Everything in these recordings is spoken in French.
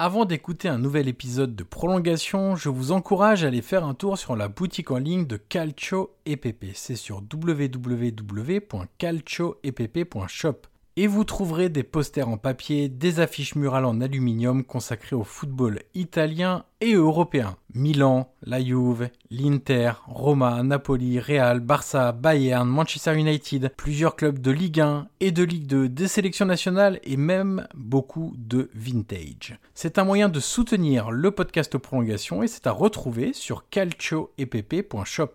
Avant d'écouter un nouvel épisode de prolongation, je vous encourage à aller faire un tour sur la boutique en ligne de Calcio EPP. C'est sur www.calcioepp.shop et vous trouverez des posters en papier, des affiches murales en aluminium consacrées au football italien et européen. Milan, la Juve, l'Inter, Roma, Napoli, Real, Barça, Bayern, Manchester United, plusieurs clubs de Ligue 1 et de Ligue 2, des sélections nationales et même beaucoup de vintage. C'est un moyen de soutenir le podcast prolongation et c'est à retrouver sur calcioepp.shop.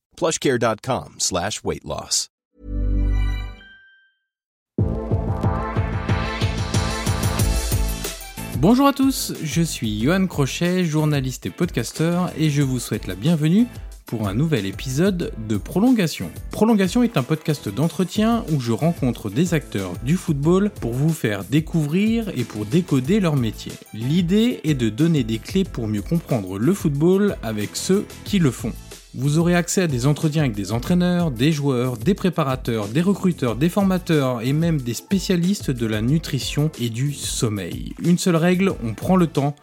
plushcare.com slash weight loss. Bonjour à tous, je suis Johan Crochet, journaliste et podcasteur, et je vous souhaite la bienvenue pour un nouvel épisode de Prolongation. Prolongation est un podcast d'entretien où je rencontre des acteurs du football pour vous faire découvrir et pour décoder leur métier. L'idée est de donner des clés pour mieux comprendre le football avec ceux qui le font. Vous aurez accès à des entretiens avec des entraîneurs, des joueurs, des préparateurs, des recruteurs, des formateurs et même des spécialistes de la nutrition et du sommeil. Une seule règle, on prend le temps,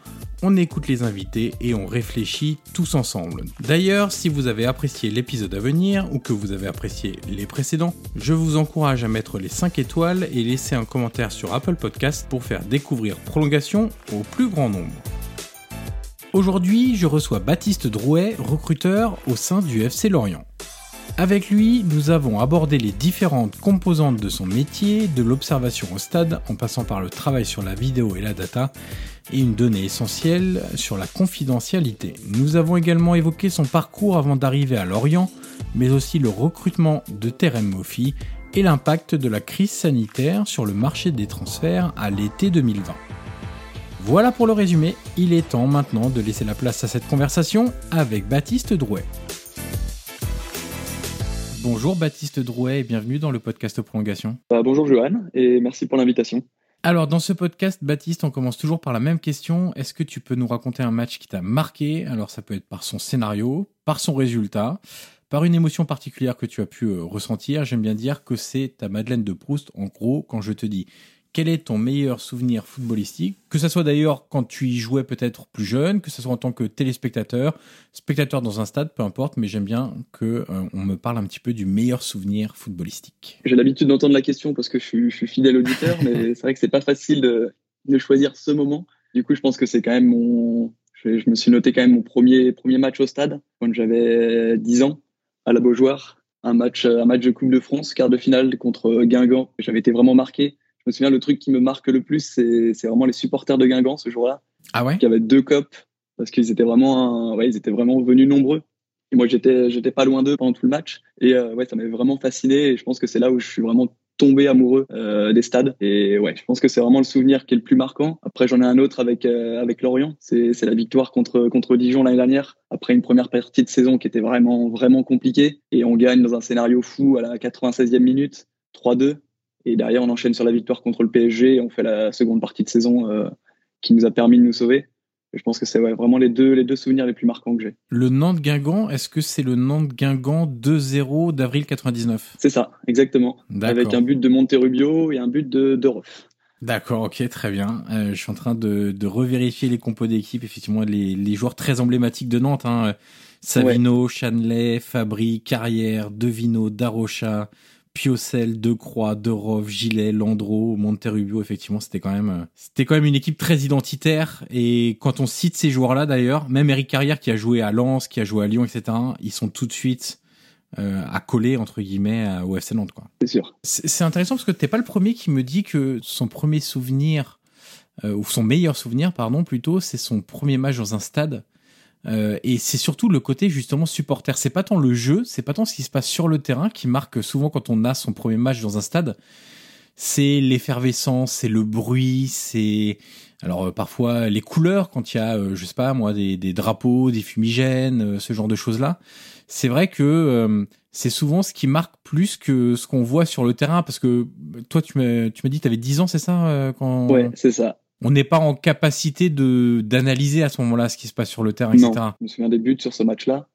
on écoute les invités et on réfléchit tous ensemble. D'ailleurs, si vous avez apprécié l'épisode à venir ou que vous avez apprécié les précédents, je vous encourage à mettre les 5 étoiles et laisser un commentaire sur Apple Podcast pour faire découvrir Prolongation au plus grand nombre. Aujourd'hui, je reçois Baptiste Drouet, recruteur au sein du FC Lorient. Avec lui, nous avons abordé les différentes composantes de son métier, de l'observation au stade en passant par le travail sur la vidéo et la data, et une donnée essentielle sur la confidentialité. Nous avons également évoqué son parcours avant d'arriver à Lorient, mais aussi le recrutement de Terem Mofi et l'impact de la crise sanitaire sur le marché des transferts à l'été 2020. Voilà pour le résumé, il est temps maintenant de laisser la place à cette conversation avec Baptiste Drouet. Bonjour Baptiste Drouet et bienvenue dans le podcast Prolongation. Bah, bonjour Johan et merci pour l'invitation. Alors dans ce podcast, Baptiste, on commence toujours par la même question. Est-ce que tu peux nous raconter un match qui t'a marqué? Alors ça peut être par son scénario, par son résultat, par une émotion particulière que tu as pu euh, ressentir. J'aime bien dire que c'est ta Madeleine de Proust. En gros, quand je te dis quel est ton meilleur souvenir footballistique? Que ce soit d'ailleurs quand tu y jouais peut-être plus jeune, que ce soit en tant que téléspectateur, spectateur dans un stade, peu importe, mais j'aime bien que euh, on me parle un petit peu du meilleur souvenir footballistique. J'ai l'habitude d'entendre la question parce que je suis, je suis fidèle auditeur, mais c'est vrai que c'est pas facile de, de, choisir ce moment. Du coup, je pense que c'est quand même mon. Je, je, me suis noté quand même mon premier, premier match au stade quand j'avais 10 ans à la Beaujoire. Un match, un match de Coupe de France, quart de finale contre Guingamp. J'avais été vraiment marqué me souviens, le truc qui me marque le plus, c'est vraiment les supporters de Guingamp ce jour-là. Ah ouais? Qui avaient deux copes parce qu'ils étaient vraiment, ouais, ils étaient vraiment venus nombreux. Et moi, j'étais, j'étais pas loin d'eux pendant tout le match. Et euh, ouais, ça m'avait vraiment fasciné. Et je pense que c'est là où je suis vraiment tombé amoureux euh, des stades. Et ouais, je pense que c'est vraiment le souvenir qui est le plus marquant. Après, j'en ai un autre avec euh, avec Lorient. C'est c'est la victoire contre contre Dijon l'année dernière. Après une première partie de saison qui était vraiment vraiment compliquée. Et on gagne dans un scénario fou à la 96e minute, 3-2. Et derrière, on enchaîne sur la victoire contre le PSG et on fait la seconde partie de saison euh, qui nous a permis de nous sauver. Et je pense que c'est ouais, vraiment les deux, les deux souvenirs les plus marquants que j'ai. Le Nantes-Guingamp, est-ce que c'est le Nantes-Guingamp 2-0 d'avril 99 C'est ça, exactement. Avec un but de Monterubio et un but de, de Roff. D'accord, ok, très bien. Euh, je suis en train de, de revérifier les compos d'équipe, effectivement, les, les joueurs très emblématiques de Nantes. Hein. Savino, ouais. Chanley, Fabry, Carrière, Devino, Darocha, Piocel, Decroix, Derov, Gilet, Landreau, Monterubio, effectivement, c'était quand même, c'était quand même une équipe très identitaire. Et quand on cite ces joueurs-là, d'ailleurs, même Eric Carrière qui a joué à Lens, qui a joué à Lyon, etc., ils sont tout de suite euh, à coller entre guillemets au FC Nantes, quoi. C'est sûr. C'est intéressant parce que t'es pas le premier qui me dit que son premier souvenir euh, ou son meilleur souvenir, pardon, plutôt, c'est son premier match dans un stade. Euh, et c'est surtout le côté justement supporter. C'est pas tant le jeu, c'est pas tant ce qui se passe sur le terrain qui marque souvent quand on a son premier match dans un stade. C'est l'effervescence, c'est le bruit, c'est alors parfois les couleurs quand il y a, je sais pas moi, des, drapeaux, des fumigènes, ce genre de choses là. C'est vrai que c'est souvent ce qui marque plus que ce qu'on voit sur le terrain parce que toi tu m'as dit tu avais 10 ans c'est ça quand Ouais, c'est ça on n'est pas en capacité de d'analyser à ce moment-là ce qui se passe sur le terrain, etc. Non, je me souviens des buts sur ce match-là.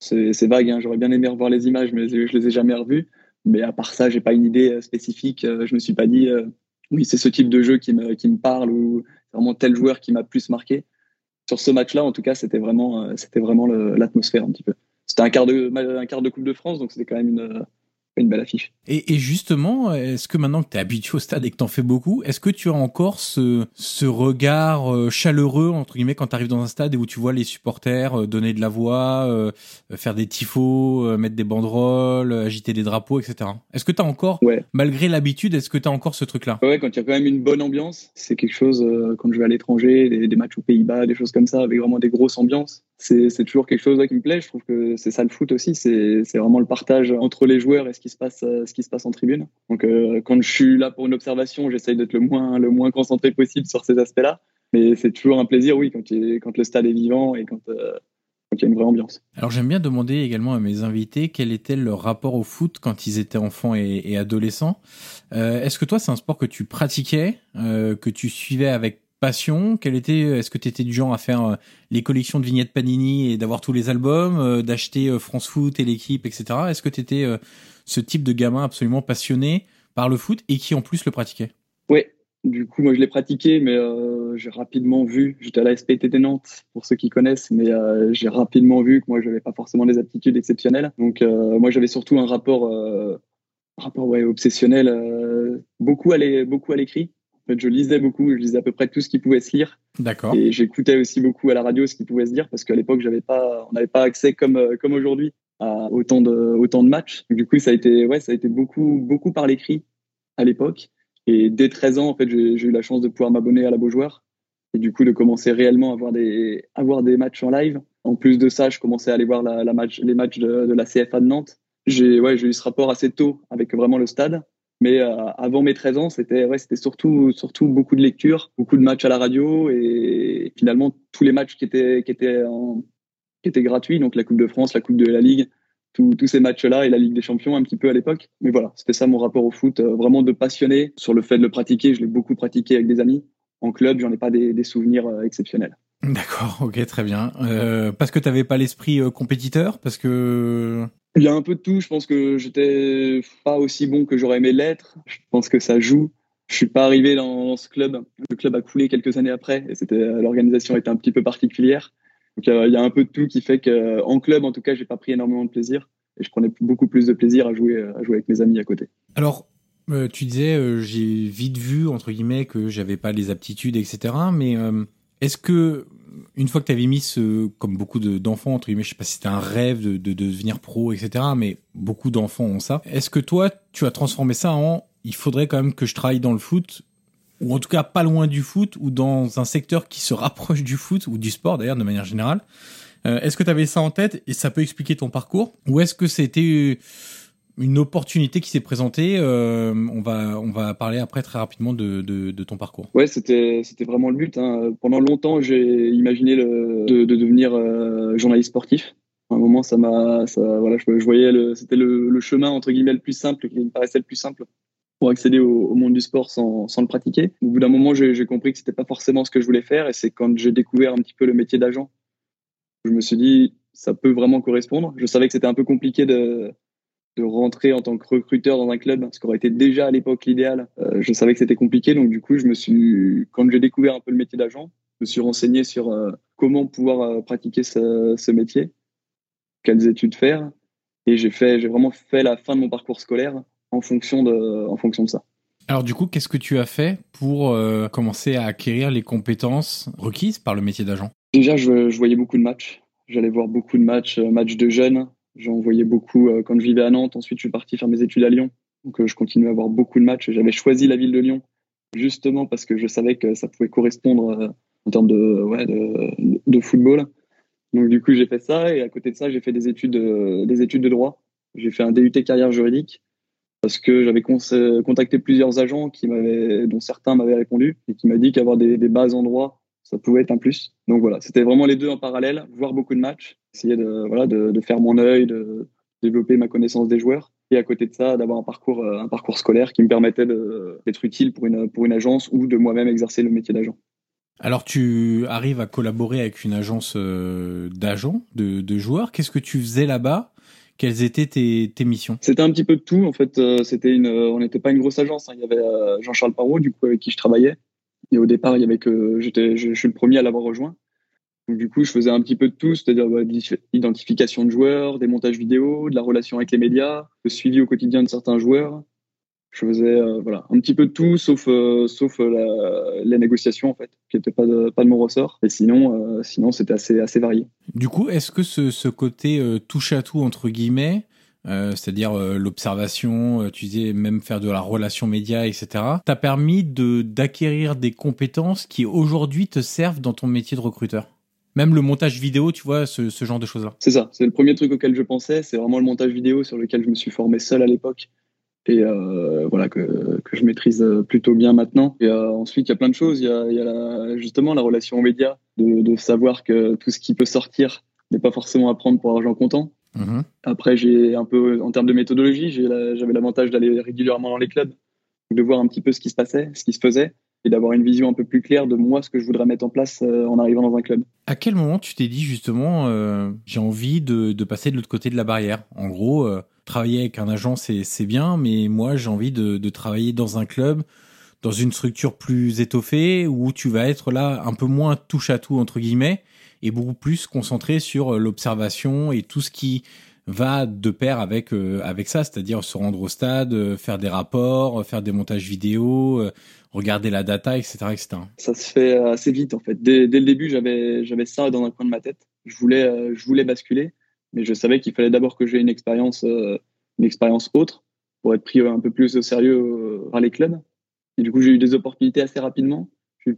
C'est vague, hein. j'aurais bien aimé revoir les images, mais je les ai jamais revues. Mais à part ça, j'ai pas une idée euh, spécifique. Euh, je me suis pas dit, euh, oui, c'est ce type de jeu qui me, qui me parle ou vraiment tel joueur qui m'a plus marqué. Sur ce match-là, en tout cas, c'était vraiment, c'était vraiment l'atmosphère un petit peu. C'était un quart de, un quart de Coupe de France, donc c'était quand même une, une belle affiche. Et, justement, est-ce que maintenant que tu es habitué au stade et que tu en fais beaucoup, est-ce que tu as encore ce, ce regard euh, chaleureux, entre guillemets, quand tu arrives dans un stade et où tu vois les supporters euh, donner de la voix, euh, faire des tifos, mettre des banderoles, agiter des drapeaux, etc. Est-ce que tu as encore, malgré l'habitude, est-ce que tu as encore ce truc-là? Ouais, quand il y a quand même une bonne ambiance, c'est quelque chose, quand je vais à l'étranger, des, des matchs aux Pays-Bas, des choses comme ça, avec vraiment des grosses ambiances, c'est toujours quelque chose qui me plaît. Je trouve que c'est ça le foot aussi. C'est vraiment le partage entre les joueurs et ce qui se passe, euh, en tribune. Donc, euh, quand je suis là pour une observation, j'essaye d'être le moins, concentré possible sur ces aspects-là. Mais c'est toujours un plaisir, oui, quand, le stade est vivant et quand, euh, quand il y a une vraie ambiance. Alors, j'aime bien demander également à mes invités quel était leur rapport au foot quand ils étaient enfants et, adolescents. Est-ce que toi, c'est un sport que tu pratiquais, que tu suivais avec passion Quel était Est-ce que tu étais du genre à faire euh, les collections de vignettes Panini et d'avoir tous les albums, euh, d'acheter euh, France Foot et l'équipe, etc. Est-ce que tu étais ce type de gamin absolument passionné par le foot et qui en plus le pratiquait? Oui, du coup, moi, je l'ai pratiqué, mais j'ai rapidement vu, j'étais à la SPTT Nantes, pour ceux qui connaissent, mais j'ai rapidement vu que moi, je n'avais pas forcément des aptitudes exceptionnelles. Donc, moi, j'avais surtout un rapport, rapport ouais, obsessionnel, beaucoup à l'écrit. Fait, je lisais beaucoup, je lisais à peu près tout ce qui pouvait se lire. D'accord. Et j'écoutais aussi beaucoup à la radio ce qui pouvait se dire parce qu'à l'époque, j'avais pas, on n'avait pas accès comme euh, comme aujourd'hui à autant de autant de matchs. Du coup, ça a été ouais, ça a été beaucoup beaucoup par l'écrit à l'époque. Et dès 13 ans, en fait, j'ai eu la chance de pouvoir m'abonner à la Beaujoire et du coup de commencer réellement à avoir des avoir des matchs en live. En plus de ça, je commençais à aller voir la, la match, les matchs de, de la CFA de Nantes. J'ai ouais, j'ai eu ce rapport assez tôt avec vraiment le stade. Mais euh, avant mes 13 ans, c'était ouais, c'était surtout surtout beaucoup de lectures, beaucoup de matchs à la radio et finalement tous les matchs qui étaient qui étaient en, qui étaient gratuits, donc la Coupe de France, la Coupe de la Ligue, tous ces matchs-là et la Ligue des Champions un petit peu à l'époque. Mais voilà, c'était ça mon rapport au foot, euh, vraiment de passionné sur le fait de le pratiquer. Je l'ai beaucoup pratiqué avec des amis. En club, j'en ai pas des, des souvenirs euh, exceptionnels. D'accord, ok, très bien. Euh, parce que tu n'avais pas l'esprit compétiteur, parce que il y a un peu de tout. Je pense que j'étais pas aussi bon que j'aurais aimé l'être. Je pense que ça joue. Je suis pas arrivé dans ce club. Le club a coulé quelques années après et c'était l'organisation était un petit peu particulière. Donc il y a un peu de tout qui fait que en club, en tout cas, j'ai pas pris énormément de plaisir et je prenais beaucoup plus de plaisir à jouer à jouer avec mes amis à côté. Alors euh, tu disais, euh, j'ai vite vu entre guillemets que j'avais pas les aptitudes, etc. Mais euh, est-ce que une fois que tu avais mis ce, comme beaucoup d'enfants, entre guillemets, je sais pas si c'était un rêve de, de, devenir pro, etc., mais beaucoup d'enfants ont ça. Est-ce que toi, tu as transformé ça en, il faudrait quand même que je travaille dans le foot, ou en tout cas pas loin du foot, ou dans un secteur qui se rapproche du foot, ou du sport d'ailleurs, de manière générale. Euh, est-ce que tu avais ça en tête et ça peut expliquer ton parcours? Ou est-ce que c'était une opportunité qui s'est présentée. Euh, on va on va parler après très rapidement de, de, ton parcours. Ouais, c'était vraiment le but. Hein. Pendant longtemps, j'ai imaginé le, de, de devenir euh, journaliste sportif. À un moment, ça m'a voilà, je, je voyais c'était le, le, chemin entre guillemets le plus simple, qui me paraissait le plus simple pour accéder au, au monde du sport sans, sans le pratiquer. Au bout d'un moment, j'ai compris que c'était pas forcément ce que je voulais faire, et c'est quand j'ai découvert un petit peu le métier d'agent, je me suis dit ça peut vraiment correspondre. Je savais que c'était un peu compliqué de de rentrer en tant que recruteur dans un club, ce qui aurait été déjà à l'époque l'idéal. Euh, je savais que c'était compliqué, donc du coup, je me suis, quand j'ai découvert un peu le métier d'agent, je me suis renseigné sur euh, comment pouvoir euh, pratiquer ce, ce, métier, quelles études faire, et j'ai fait, j'ai vraiment fait la fin de mon parcours scolaire en fonction de, en fonction de ça. Alors du coup, qu'est-ce que tu as fait pour commencer à acquérir les compétences requises par le métier d'agent? Déjà, je, je voyais beaucoup de matchs. J'allais voir beaucoup de matchs, matchs de jeunes, J'en voyais beaucoup euh, quand je vivais à Nantes. Ensuite, je suis parti faire mes études à Lyon. Donc, euh, je continuais à avoir beaucoup de matchs. J'avais choisi la ville de Lyon justement parce que je savais que ça pouvait correspondre euh, en termes de, ouais, de, de, football. Donc, du coup, j'ai fait ça. Et à côté de ça, j'ai fait des études, des études de droit. J'ai fait un DUT carrière juridique. parce que j'avais contacté plusieurs agents qui m'avaient, dont certains m'avaient répondu et qui m'a dit qu'avoir des bases en droit, ça pouvait être un plus. Donc voilà, c'était vraiment les deux en parallèle, voir beaucoup de matchs, essayer de, voilà, de, de faire mon œil, de développer ma connaissance des joueurs et à côté de ça, d'avoir un parcours, un parcours scolaire qui me permettait d'être utile pour une, pour une agence ou de moi-même exercer le métier d'agent. Alors tu arrives à collaborer avec une agence euh, d'agents, de, de, joueurs. Qu'est-ce que tu faisais là-bas? Quelles étaient tes, tes missions? C'était un petit peu de tout. En fait, euh, c'était une, on n'était pas une grosse agence. Hein. Il y avait euh, Jean-Charles Parot, du coup, avec qui je travaillais. Et au départ, il y avait que j'étais, je, suis le premier à l'avoir rejoint. Donc du coup, je faisais un petit peu de tout, c'est-à-dire bah, l'identification de joueurs, des montages vidéo, de la relation avec les médias, le suivi au quotidien de certains joueurs, je faisais euh, voilà un petit peu de tout sauf euh, sauf euh, les négociations en fait qui n'étaient pas de, pas de mon ressort. Et sinon sinon c'était assez assez varié. Du coup est-ce que ce, ce côté touche à tout entre guillemets c'est-à-dire l'observation, tu disais même faire de la relation média, etc. T'a permis de d'acquérir des compétences qui aujourd'hui te servent dans ton métier de recruteur. Même le montage vidéo, tu vois, ce, ce genre de choses-là. C'est ça, c'est le premier truc auquel je pensais. C'est vraiment le montage vidéo sur lequel je me suis formé seul à l'époque et euh, voilà que, que je maîtrise plutôt bien maintenant. Et euh, ensuite, il y a plein de choses. Il y a, justement la relation aux médias, de, de, savoir que tout ce qui peut sortir n'est pas forcément à prendre pour argent comptant. Mmh. Après, j'ai un peu, en termes de méthodologie, j'avais l'avantage d'aller régulièrement dans les clubs, de voir un petit peu ce qui se passait, ce qui se faisait, et d'avoir une vision un peu plus claire de moi, ce que je voudrais mettre en place euh, en arrivant dans un club. À quel moment tu t'es dit justement, euh, j'ai envie de, de, passer de l'autre côté de la barrière? En gros, euh, travailler avec un agent, c'est bien, mais moi, j'ai envie de, de, travailler dans un club, dans une structure plus étoffée, où tu vas être là un peu moins touche à tout, entre guillemets, et beaucoup plus concentré sur l'observation et tout ce qui va de pair avec euh, avec ça, c'est-à-dire se rendre au stade, euh, faire des rapports, euh, faire des montages vidéo, regarder la data, etc., etc. Ça se fait assez vite en fait. Dès, dès le début, j'avais j'avais ça dans un coin de ma tête. Je voulais je voulais basculer, mais je savais qu'il fallait d'abord que j'ai une expérience une expérience autre pour être pris un peu plus au sérieux par les clubs. Et du coup, j'ai eu des opportunités assez rapidement.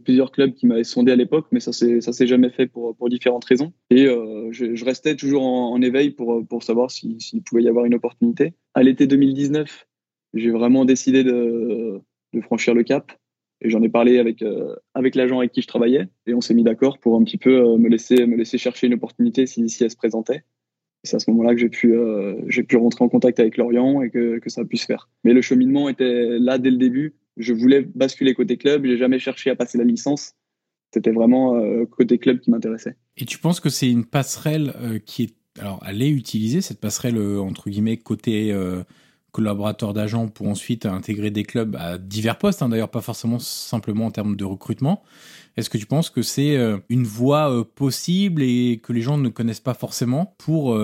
Plusieurs clubs qui m'avaient sondé à l'époque, mais ça s'est ça s'est jamais fait pour pour différentes raisons. Et euh, je, restais toujours en, éveil pour pour savoir s'il si, pouvait y avoir une opportunité. À l'été 2019, j'ai vraiment décidé de de franchir le cap. Et j'en ai parlé avec euh, avec l'agent avec qui je travaillais, et on s'est mis d'accord pour un petit peu euh, me laisser me laisser chercher une opportunité si, si elle se présentait. C'est à ce moment-là que j'ai pu j'ai pu rentrer en contact avec Lorient et que que ça a pu se faire. Mais le cheminement était là dès le début je voulais basculer côté club. J'ai jamais cherché à passer la licence. C'était vraiment euh, côté club qui m'intéressait. Et tu penses que c'est une passerelle euh, qui est alors elle est utilisée cette passerelle euh, entre guillemets côté euh, collaborateur d'agent pour ensuite intégrer des clubs à divers postes, hein, d'ailleurs pas forcément simplement en termes de recrutement. Est-ce que tu penses que c'est une voie possible et que les gens ne connaissent pas forcément pour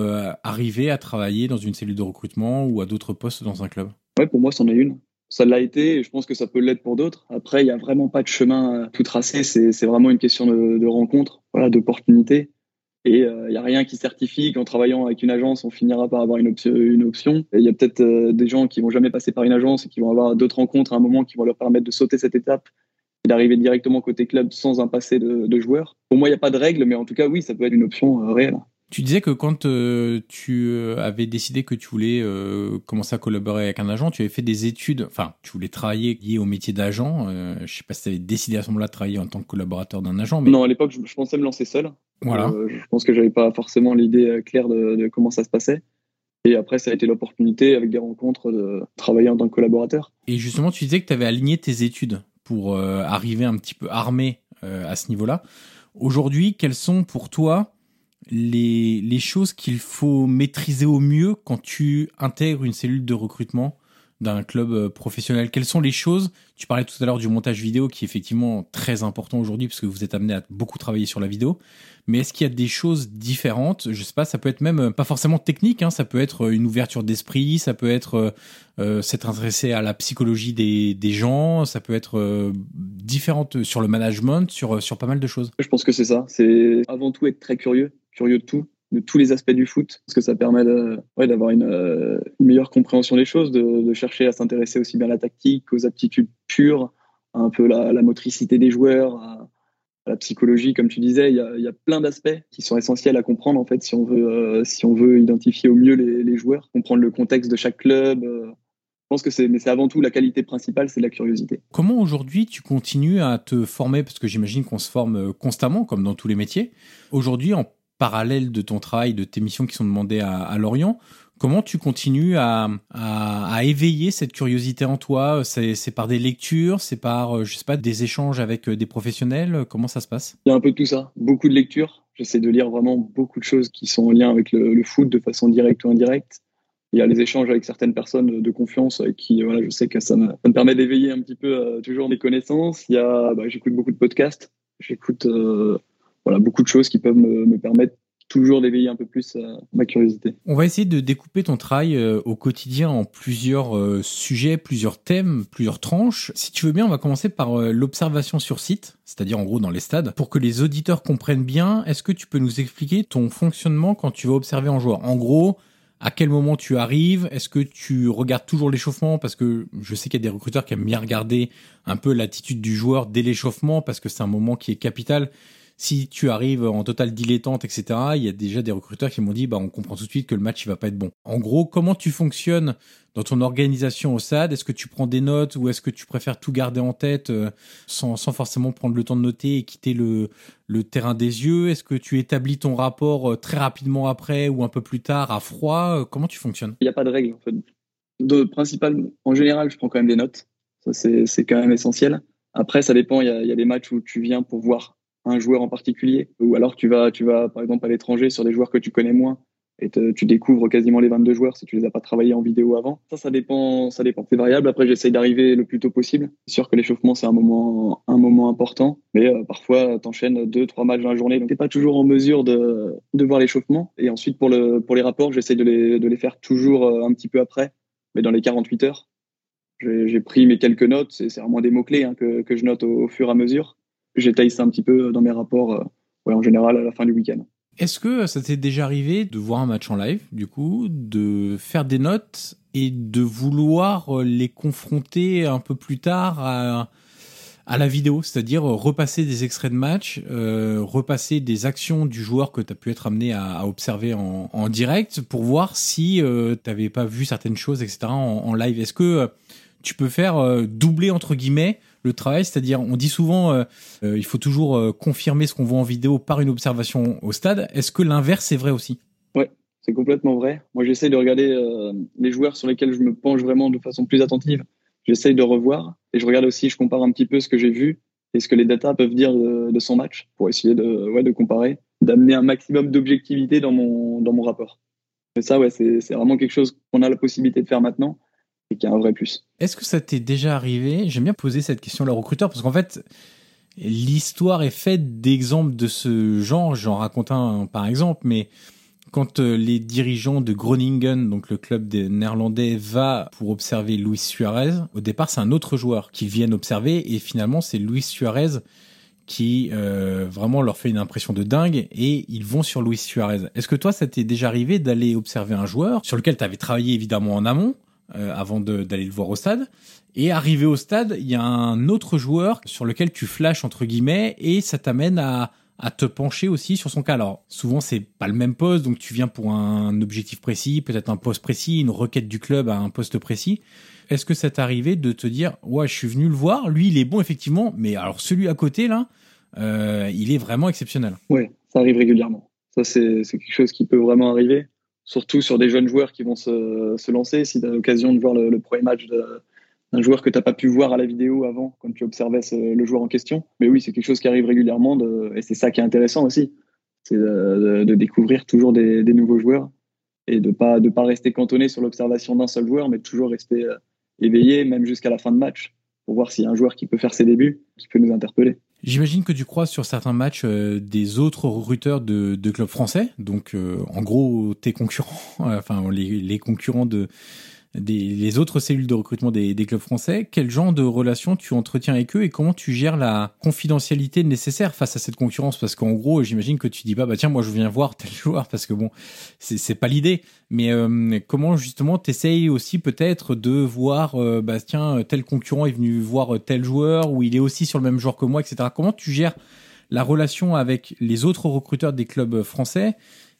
arriver à travailler dans une cellule de recrutement ou à d'autres postes dans un club? Ouais, pour moi, c'en est une ça l'a été et je pense que ça peut l'être pour d'autres. Après, il n'y a vraiment pas de chemin tout tracé. C'est vraiment une question de, rencontre, voilà, d'opportunité. Et il euh, n'y a rien qui certifie qu'en travaillant avec une agence, on finira par avoir une, option. Il y a peut-être euh, des gens qui vont jamais passer par une agence et qui vont avoir d'autres rencontres à un moment qui vont leur permettre de sauter cette étape et d'arriver directement côté club sans un passé de, joueur. Pour moi, il n'y a pas de règle, mais en tout cas, oui, ça peut être une option euh, réelle. Tu disais que quand euh, tu euh, avais décidé que tu voulais euh, commencer à collaborer avec un agent, tu avais fait des études, enfin, tu voulais travailler lié au métier d'agent. Euh, je sais pas si tu avais décidé à ce moment-là de travailler en tant que collaborateur d'un agent. Mais... Non, à l'époque, je, je, pensais me lancer seul. Voilà. je pense que j'avais pas forcément l'idée claire de, de, comment ça se passait. Et après, ça a été l'opportunité, avec des rencontres, de travailler en tant que collaborateur. Et justement, tu disais que tu avais aligné tes études pour arriver un petit peu armé à ce niveau-là. Aujourd'hui, quels sont pour toi les, les choses qu'il faut maîtriser au mieux quand tu intègres une cellule de recrutement d'un club euh, professionnel Quelles sont les choses Tu parlais tout à l'heure du montage vidéo qui est effectivement très important aujourd'hui parce que vous êtes amené à beaucoup travailler sur la vidéo. Mais est-ce qu'il y a des choses différentes? Je sais pas, ça peut être même euh, pas forcément technique, hein, ça peut être euh, une ouverture d'esprit, ça peut être s'être intéressé à la psychologie des, des gens, ça peut être différente sur le management, sur, sur pas mal de choses. Je pense que c'est ça. C'est avant tout être très curieux, curieux de tout de tous les aspects du foot, parce que ça permet d'avoir une, euh, une, meilleure compréhension des choses, de, chercher à s'intéresser aussi bien à la tactique qu'aux aptitudes pures, à un peu la, la motricité des joueurs, à, la psychologie, comme tu disais. Il y a, plein d'aspects qui sont essentiels à comprendre en fait si on veut, euh, si on veut identifier au mieux les, joueurs, comprendre le contexte de chaque club. Euh, pense que c'est, mais c'est avant tout la qualité principale, c'est la curiosité. Comment aujourd'hui tu continues à te former? Parce que j'imagine qu'on se forme constamment, comme dans tous les métiers. Aujourd'hui, en parallèle de ton travail, de tes missions qui sont demandées à, Lorient, comment tu continues à, éveiller cette curiosité en toi? C'est, par des lectures, c'est par, euh, je sais pas, des échanges avec euh, des professionnels? Comment ça se passe? Il y a un peu de tout ça. Beaucoup de lectures. J'essaie de lire vraiment beaucoup de choses qui sont en lien avec le, foot de façon directe ou indirecte il y a les échanges avec certaines personnes de confiance qui, voilà, je sais que ça me, permet d'éveiller un petit peu euh, toujours mes connaissances. Il y a, bah, j'écoute beaucoup de podcasts, j'écoute voilà beaucoup de choses qui peuvent me, me permettre toujours d'éveiller un peu plus euh, ma curiosité. On va essayer de découper ton travail au quotidien en plusieurs sujets, plusieurs thèmes, plusieurs tranches. Si tu veux bien, on va commencer par l'observation sur site, c'est-à-dire en gros dans les stades. Pour que les auditeurs comprennent bien, est-ce que tu peux nous expliquer ton fonctionnement quand tu vas observer un joueur? En gros, à quel moment tu arrives? Est-ce que tu regardes toujours l'échauffement? Parce que je sais qu'il y a des recruteurs qui aiment bien regarder un peu l'attitude du joueur dès l'échauffement parce que c'est un moment qui est capital si tu arrives en total dilettante, etc., il y a déjà des recruteurs qui m'ont dit, bah, on comprend tout de suite que le match, il va pas être bon. En gros, comment tu fonctionnes dans ton organisation au SAD? Est-ce que tu prends des notes ou est-ce que tu préfères tout garder en tête euh, sans, sans forcément prendre le temps de noter et quitter le, terrain des yeux? Est-ce que tu établis ton rapport euh, très rapidement après ou un peu plus tard à froid? Euh, Comment tu fonctionnes? Il n'y a pas de règle, en fait. De, en général, je prends quand même des notes. Ça, c'est quand même essentiel. Après, ça dépend. Il y a, y a des matchs où tu viens pour voir un joueur en particulier, ou alors tu vas, tu vas par exemple à l'étranger sur des joueurs que tu connais moins et tu découvres quasiment les 22 joueurs si tu les as pas travaillés en vidéo avant. Ça, ça dépend, ça dépend. C'est variable. Après, j'essaye d'arriver le plus tôt possible. C'est sûr que l'échauffement, c'est un moment, un moment important, mais euh, parfois, t'enchaînes deux, trois matchs dans la journée, donc t'es pas toujours en mesure de, de voir l'échauffement. Et ensuite, pour le, pour les rapports, j'essaye de les, de les faire toujours euh, un petit peu après, mais dans les 48 heures. J'ai pris mes quelques notes, c'est vraiment des mots-clés hein, que, que je note au, au fur et à mesure j'étaye ça un petit peu dans mes rapports, euh, ouais, en général, à la fin du week-end. Est-ce que ça t'est déjà arrivé de voir un match en live, du coup, de faire des notes et de vouloir euh, les confronter un peu plus tard à, à la vidéo, c'est-à-dire repasser des extraits de match, euh, repasser des actions du joueur que tu as pu être amené à, observer en, direct pour voir si euh, tu n'avais pas vu certaines choses, etc. en, live. Est-ce que euh, tu peux faire euh, doubler entre guillemets le travail, c'est-à-dire on dit souvent euh, euh, il faut toujours euh, confirmer ce qu'on voit en vidéo par une observation au stade. Est-ce que l'inverse est vrai aussi? Ouais, c'est complètement vrai. Moi, j'essaie de regarder les joueurs sur lesquels je me penche vraiment de façon plus attentive. J'essaye de revoir et je regarde aussi, je compare un petit peu ce que j'ai vu et ce que les datas peuvent dire de, de son match pour essayer de, ouais, de comparer, d'amener un maximum d'objectivité dans mon, dans mon rapport. Et ça, ouais, c'est vraiment quelque chose qu'on a la possibilité de faire maintenant qui a un vrai. Est-ce que ça t'est déjà arrivé J'aime bien poser cette question à le recruteur parce qu'en fait, l'histoire est faite d'exemples de ce genre. J'en raconte un par exemple, mais quand euh, les dirigeants de Groningen, donc le club des Néerlandais, va pour observer Luis Suarez, au départ c'est un autre joueur qu'ils viennent observer et finalement c'est Luis Suarez qui euh, vraiment leur fait une impression de dingue et ils vont sur Luis Suarez. Est-ce que toi ça t'est déjà arrivé d'aller observer un joueur sur lequel tu avais travaillé évidemment en amont euh, avant d'aller le voir au stade. Et arrivé au stade, il y a un autre joueur sur lequel tu flashes entre guillemets et ça t'amène à, à te pencher aussi sur son cas. Alors souvent c'est pas le même poste, donc tu viens pour un objectif précis, peut-être un poste précis, une requête du club à un poste précis. Est-ce que ça t'est arrivé de te dire ouais je suis venu le voir, lui il est bon effectivement, mais alors celui à côté là, euh, il est vraiment exceptionnel. Oui, ça arrive régulièrement. Ça c'est quelque chose qui peut vraiment arriver surtout sur des jeunes joueurs qui vont se, lancer. Si tu as l'occasion de voir le, premier match d'un joueur que tu n'as pas pu voir à la vidéo avant, quand tu observais le joueur en question. Mais oui, c'est quelque chose qui arrive régulièrement et c'est ça qui est intéressant aussi. C'est de, découvrir toujours des, nouveaux joueurs et de pas de pas rester cantonné sur l'observation d'un seul joueur, mais toujours rester euh, éveillé, même jusqu'à la fin de match, pour voir s'il y a un joueur qui peut faire ses débuts, qui peut nous interpeller. J'imagine que tu crois sur certains matchs euh, des autres recruteurs de, de clubs français, donc euh, en gros tes concurrents, enfin les, les concurrents de, des, les autres cellules de recrutement des, clubs français, quel genre de relation tu entretiens avec eux et comment tu gères la confidentialité nécessaire face à cette concurrence? Parce qu'en gros, j'imagine que tu dis pas, bah tiens, moi je viens voir tel joueur parce que bon, c'est pas l'idée. Mais euh, comment justement t'essayes aussi peut-être de voir, euh, bah tiens, tel concurrent est venu voir tel joueur ou il est aussi sur le même joueur que moi, etc. Comment tu gères la relation avec les autres recruteurs des clubs français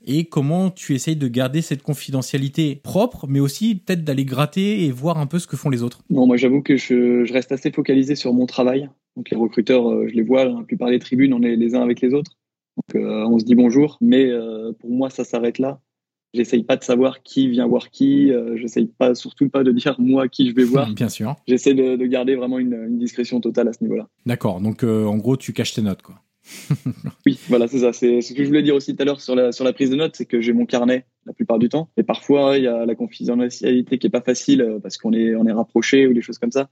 et comment tu essayes de garder cette confidentialité propre, mais aussi peut-être d'aller gratter et voir un peu ce que font les autres Non, moi j'avoue que je, je, reste assez focalisé sur mon travail. Donc les recruteurs, euh, je les vois, la plupart des tribunes, on est les uns avec les autres. Donc euh, on se dit bonjour, mais euh, pour moi ça s'arrête là. J'essaye pas de savoir qui vient voir qui. Euh, J'essaye pas, surtout pas de dire moi qui je vais voir. Bien sûr. J'essaie de, de, garder vraiment une, une, discrétion totale à ce niveau-là. D'accord. Donc en gros tu caches tes notes quoi. oui, voilà, c'est ça. C'est ce que je voulais dire aussi tout à l'heure sur la, sur la prise de notes, c'est que j'ai mon carnet la plupart du temps. Et parfois, il y a la confidentialité qui est pas facile euh, parce qu'on est, on est rapproché ou des choses comme ça.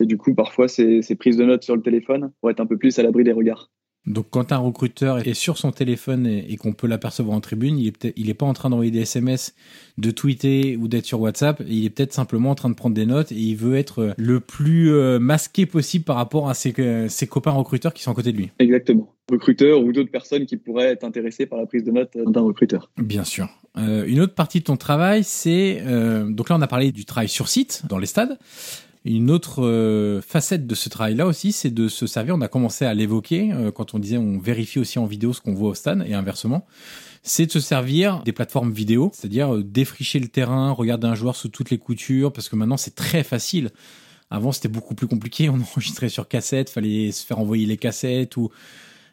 Et du coup, parfois, c'est prise de notes sur le téléphone pour être un peu plus à l'abri des regards. Donc, quand un recruteur est sur son téléphone et, et qu'on peut l'apercevoir en tribune, il est il est pas en train d'envoyer des SMS, de tweeter ou d'être sur WhatsApp. Il est peut-être simplement en train de prendre des notes et il veut être le plus euh, masqué possible par rapport à ses, euh, ses copains recruteurs qui sont à côté de lui. Exactement. Recruteur ou d'autres personnes qui pourraient être intéressées par la prise de notes d'un recruteur. Bien sûr. Euh, une autre partie de ton travail, c'est euh, donc là on a parlé du travail sur site dans les stades. Une autre euh, facette de ce travail-là aussi, c'est de se servir. On a commencé à l'évoquer euh, quand on disait on vérifie aussi en vidéo ce qu'on voit au stade et inversement. C'est de se servir des plateformes vidéo, c'est-à-dire euh, défricher le terrain, regarder un joueur sous toutes les coutures, parce que maintenant c'est très facile. Avant c'était beaucoup plus compliqué. On enregistrait sur cassette, fallait se faire envoyer les cassettes ou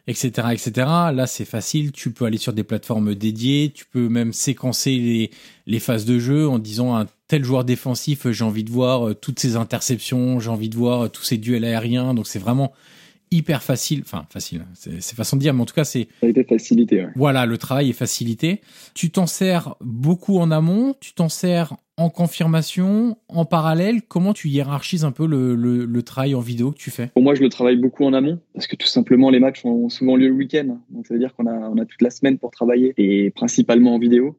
etc etc là c'est facile. Tu peux aller sur des plateformes dédiées. Tu peux même séquencer les, les phases de jeu en disant un tel joueur défensif j'ai envie de voir toutes ces interceptions j'ai envie de voir tous ces duels aériens. Donc c'est vraiment hyper facile enfin facile c'est façon de dire mais en tout cas c'est ça a été facilité ouais. voilà le travail est facilité tu t'en sers beaucoup en amont tu t'en sers en confirmation, en parallèle, comment tu hiérarchises un peu le, le, le, travail en vidéo que tu fais? Pour moi, je le travaille beaucoup en amont parce que tout simplement, les matchs ont souvent lieu le week-end. Donc, ça veut dire qu'on a, on a toute la semaine pour travailler et principalement en vidéo.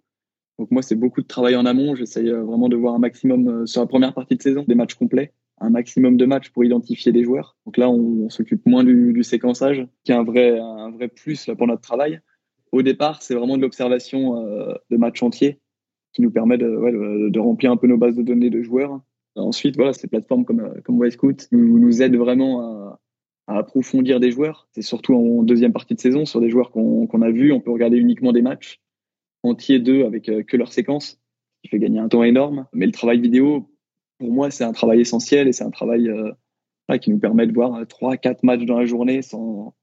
Donc, moi, c'est beaucoup de travail en amont. J'essaye vraiment de voir un maximum sur la première partie de saison, des matchs complets, un maximum de matchs pour identifier des joueurs. Donc là, on, s'occupe moins du, séquençage, qui est un vrai, un vrai plus là, pour notre travail. Au départ, c'est vraiment de l'observation euh, de matchs entiers qui nous permet de, remplir un peu nos bases de données de joueurs. Ensuite, voilà, ces plateformes comme, comme Wisecout nous, aident vraiment à, approfondir des joueurs. C'est surtout en deuxième partie de saison sur des joueurs qu'on qu a vus. On peut regarder uniquement des matchs entiers d'eux avec euh, que leur séquence, qui fait gagner un temps énorme. Mais le travail vidéo, pour moi, c'est un travail essentiel et c'est un travail euh, qui nous permet de voir trois, quatre matchs dans la journée sans,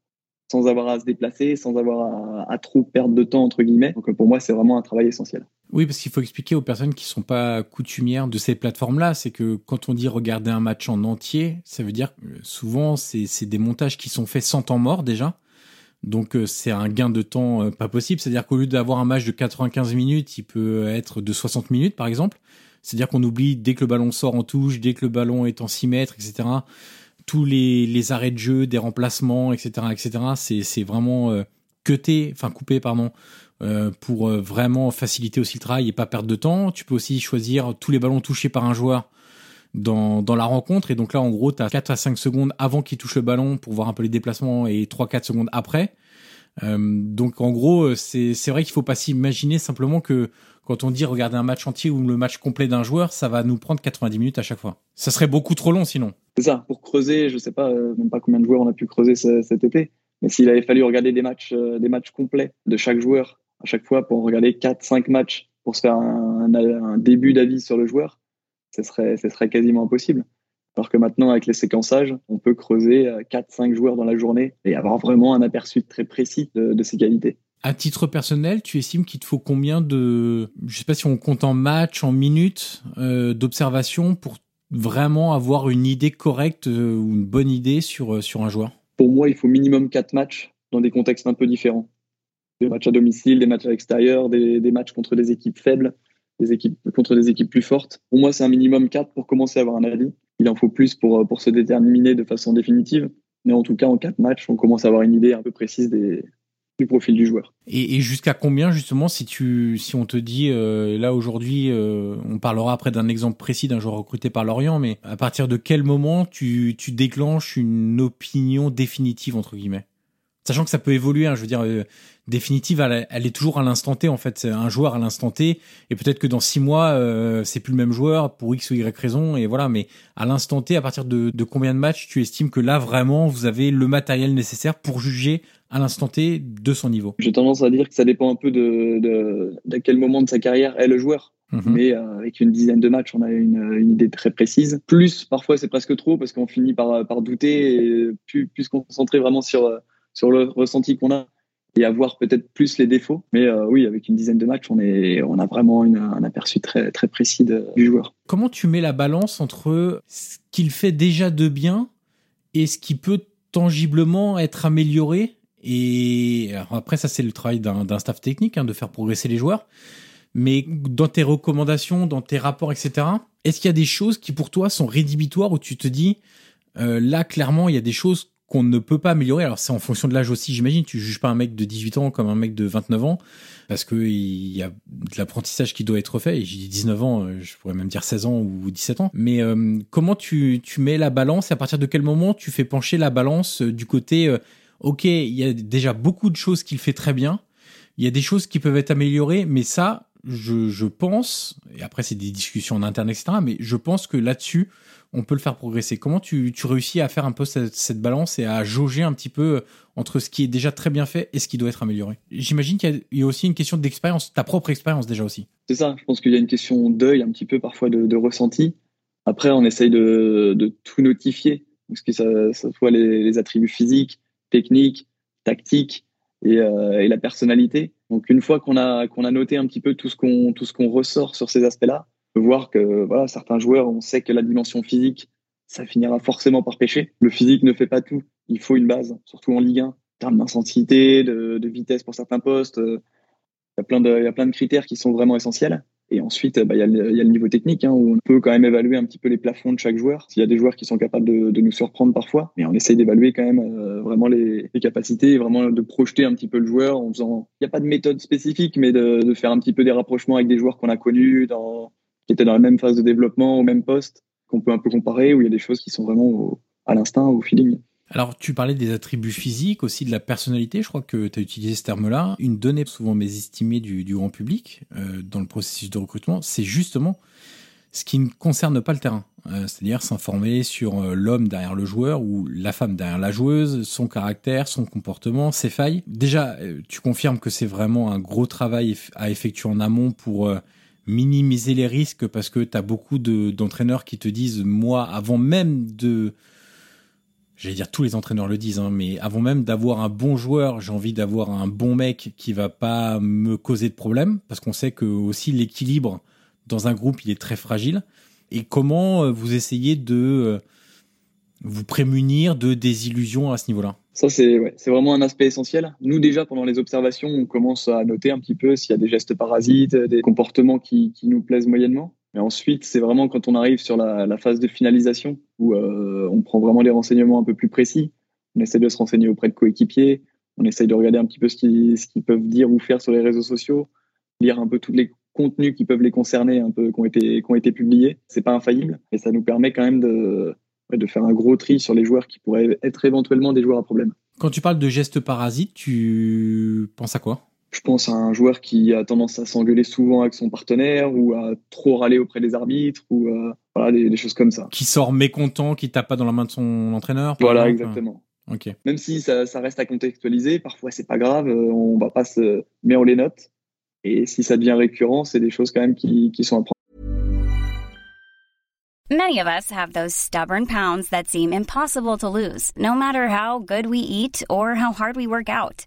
sans avoir à se déplacer, sans avoir à, trop perdre de temps, entre guillemets. Donc pour moi, c'est vraiment un travail essentiel. Oui, parce qu'il faut expliquer aux personnes qui sont pas coutumières de ces plateformes-là, c'est que quand on dit regarder un match en entier, ça veut dire que souvent c'est des montages qui sont faits sans temps mort déjà. Donc c'est un gain de temps pas possible. C'est-à-dire qu'au lieu d'avoir un match de 95 minutes, il peut être de 60 minutes par exemple. C'est-à-dire qu'on oublie dès que le ballon sort en touche, dès que le ballon est en 6 mètres, etc tous les, arrêts de jeu, des remplacements, etc., etc. C'est, vraiment euh, cuté, enfin coupé, pardon, euh, pour euh, vraiment faciliter aussi le travail et pas perdre de temps. Tu peux aussi choisir tous les ballons touchés par un joueur dans, la rencontre. Et donc là, en gros, tu as 4 à 5 secondes avant qu'il touche le ballon pour voir un peu les déplacements et 3-4 secondes après. Euh, donc en gros, c'est, c'est vrai qu'il faut pas s'imaginer simplement que quand on dit regarder un match entier ou le match complet d'un joueur, ça va nous prendre 90 minutes à chaque fois. Ça serait beaucoup trop long sinon. C'est ça, pour creuser, je sais pas, euh, même pas combien de joueurs on a pu creuser ce, cet été, mais s'il avait fallu regarder des matchs, euh, des matchs complets de chaque joueur à chaque fois pour regarder 4-5 matchs pour se faire un, début d'avis sur le joueur, ce serait, quasiment impossible. Alors que maintenant, avec les séquençages, on peut creuser 4-5 joueurs dans la journée et avoir vraiment un aperçu très précis de, de ses qualités. À titre personnel, tu estimes qu'il te faut combien de, je sais pas si on compte en matchs, en minutes euh, d'observation pour vraiment avoir une idée correcte euh, ou une bonne idée sur, euh, sur un joueur? Pour moi, il faut minimum 4 matchs dans des contextes un peu différents. Des matchs à domicile, des matchs à l'extérieur, des, des matchs contre des équipes faibles, des équipes contre des équipes plus fortes. Pour moi, c'est un minimum 4 pour commencer à avoir un avis. Il en faut plus pour, pour se déterminer de façon définitive. Mais en tout cas, en 4 matchs, on commence à avoir une idée un peu précise des, du profil du joueur. Et, jusqu'à combien justement si tu si on te dit euh, là aujourd'hui euh, on parlera après d'un exemple précis d'un joueur recruté par Lorient mais à partir de quel moment tu tu déclenches une opinion définitive entre guillemets? Sachant que ça peut évoluer hein, je veux dire euh, définitive elle, est toujours à l'instant T en fait. Un joueur à l'instant T et peut-être que dans six mois c'est plus le même joueur pour x ou y raison et voilà. Mais à l'instant T à partir de combien de matchs tu estimes que là vraiment vous avez le matériel nécessaire pour juger à l'instant T de son niveau J'ai tendance à dire que ça dépend un peu de, de, quel moment de sa carrière est le joueur. Mhm. Mais euh, avec une dizaine de matchs, on a une, une idée très précise. Plus, parfois, c'est presque trop parce qu'on finit par, par douter et plus, plus se concentrer vraiment sur, sur le ressenti qu'on a et avoir peut-être plus les défauts. Mais euh, oui, avec une dizaine de matchs, on, est, on a vraiment un aperçu très, très précis du joueur. Comment tu mets la balance entre ce qu'il fait déjà de bien et ce qui peut tangiblement être amélioré et après, ça, c'est le travail d'un staff technique, hein, de faire progresser les joueurs. Mais dans tes recommandations, dans tes rapports, etc., est-ce qu'il y a des choses qui pour toi sont rédhibitoires où tu te dis, euh, là, clairement, il y a des choses qu'on ne peut pas améliorer? Alors c'est en fonction de l'âge aussi, j'imagine. Tu juges pas un mec de 18 ans comme un mec de 29 ans parce que il y a de l'apprentissage qui doit être fait. Et j'ai dit 19 ans, euh, je pourrais même dire 16 ans ou 17 ans. Mais euh, comment tu, tu mets la balance et à partir de quel moment tu fais pencher la balance euh, du côté ok, il y a déjà beaucoup de choses qu'il fait très bien. Il y a des choses qui peuvent être améliorées, mais ça, je, pense, et après c'est des discussions en interne, etc., mais je pense que là-dessus, on peut le faire progresser. Comment tu, réussis à faire un peu cette, balance et à jauger un petit peu entre ce qui est déjà très bien fait et ce qui doit être amélioré? J'imagine qu'il y, a aussi une question d'expérience, ta propre expérience déjà aussi. C'est ça, je pense qu'il y a une question d'œil un petit peu parfois de, ressenti. Après, on essaye de, tout notifier, que ça, soit les, attributs physiques, techniques, tactiques euh, et, la personnalité. Donc une fois qu'on a, qu'on a noté un petit peu tout ce qu'on qu'on ressort sur ces aspects-là, voir que voilà, certains joueurs, on sait que la dimension physique, ça finira forcément par pêcher. Le physique ne fait pas tout. Il faut une base, surtout en Ligue 1. En termes d'intensité, de, de, vitesse pour certains postes, euh, il y, a plein de, il y a plein de critères qui sont vraiment essentiels. Et ensuite, il, y a le, il y a le niveau technique, hein, où on peut quand même évaluer un petit peu les plafonds de chaque joueur. S'il y a des joueurs qui sont capables de, nous surprendre parfois, mais on essaye d'évaluer quand même euh, vraiment les, capacités, vraiment de projeter un petit peu le joueur en faisant. Il n'y a pas de méthode spécifique, mais de, faire un petit peu des rapprochements avec des joueurs qu'on a connus qui étaient dans la même phase de développement, au même poste, qu'on peut un peu comparer, où il y a des choses qui sont vraiment à l'instinct, au feeling. Alors, tu parlais des attributs physiques, aussi de la personnalité. Je crois que tu as utilisé ce terme-là. Une donnée souvent mésestimée du, grand public euh, dans le processus de recrutement, c'est justement ce qui ne concerne pas le terrain. Euh, c'est-à-dire s'informer sur euh, l'homme derrière le joueur ou la femme derrière la joueuse, son caractère, son comportement, ses failles. Déjà, tu confirmes que c'est vraiment un gros travail à effectuer en amont pour minimiser les risques parce que tu as beaucoup d'entraîneurs qui te disent, moi, avant même de... J'allais dire tous les entraîneurs le disent, hein, mais avant même d'avoir un bon joueur, j'ai envie d'avoir un bon mec qui va pas me causer de problème, parce qu'on sait que aussi l'équilibre dans un groupe il est très fragile. Et comment euh, vous essayez de euh, vous prémunir de désillusions à ce niveau-là? Ça, c'est vraiment un aspect essentiel. Nous, déjà, pendant les observations, on commence à noter un petit peu s'il y a des gestes parasites, des comportements qui, qui nous plaisent moyennement. Ensuite, c'est vraiment quand on arrive sur la, phase de finalisation où euh, on prend vraiment des renseignements un peu plus précis. On essaie de se renseigner auprès de coéquipiers. On essaie de regarder un petit peu ce qu'ils peuvent dire ou faire sur les réseaux sociaux, lire un peu tous les contenus qui peuvent les concerner, un peu qui ont été qui ont été publiés. C'est pas infaillible, mais ça nous permet quand même de de faire un gros tri sur les joueurs qui pourraient être éventuellement des joueurs à problème. Quand tu parles de gestes parasites, tu penses à quoi? Je pense à un joueur qui a tendance à s'engueuler souvent avec son partenaire ou à trop râler auprès des arbitres ou euh, voilà, des, choses comme ça. Qui sort mécontent, qui tape pas dans la main de son entraîneur Voilà, exactement. Ok. Même si ça, reste à contextualiser, parfois c'est pas grave, euh, on va pas se, mais on les note. Et si ça devient récurrent, c'est des choses quand même qui, qui sont à prendre Many of us have those stubborn pounds that seem impossible to lose, no matter how good we eat or how hard we work out.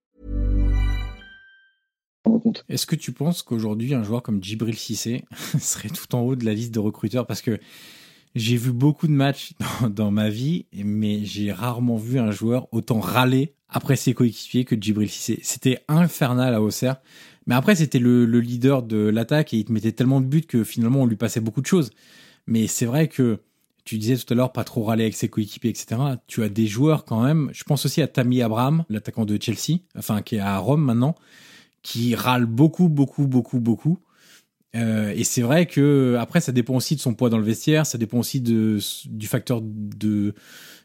Est-ce que tu penses qu'aujourd'hui, un joueur comme Djibril Cissé serait tout en haut de la liste de recruteurs? Parce que j'ai vu beaucoup de matchs dans, ma vie, mais j'ai rarement vu un joueur autant râler après ses coéquipiers que Djibril Cissé. C'était infernal à Auxerre. Mais après, c'était le, le leader de l'attaque et il te mettait tellement de buts que finalement, on lui passait beaucoup de choses. Mais c'est vrai que tu disais tout à l'heure pas trop râler avec ses coéquipiers, etc. Tu as des joueurs quand même. Je pense aussi à Tammy Abraham, l'attaquant de Chelsea, enfin qui est à Rome maintenant, qui râle beaucoup, beaucoup, beaucoup, beaucoup. Euh, et c'est vrai que après, ça dépend aussi de son poids dans le vestiaire, ça dépend aussi de, du facteur de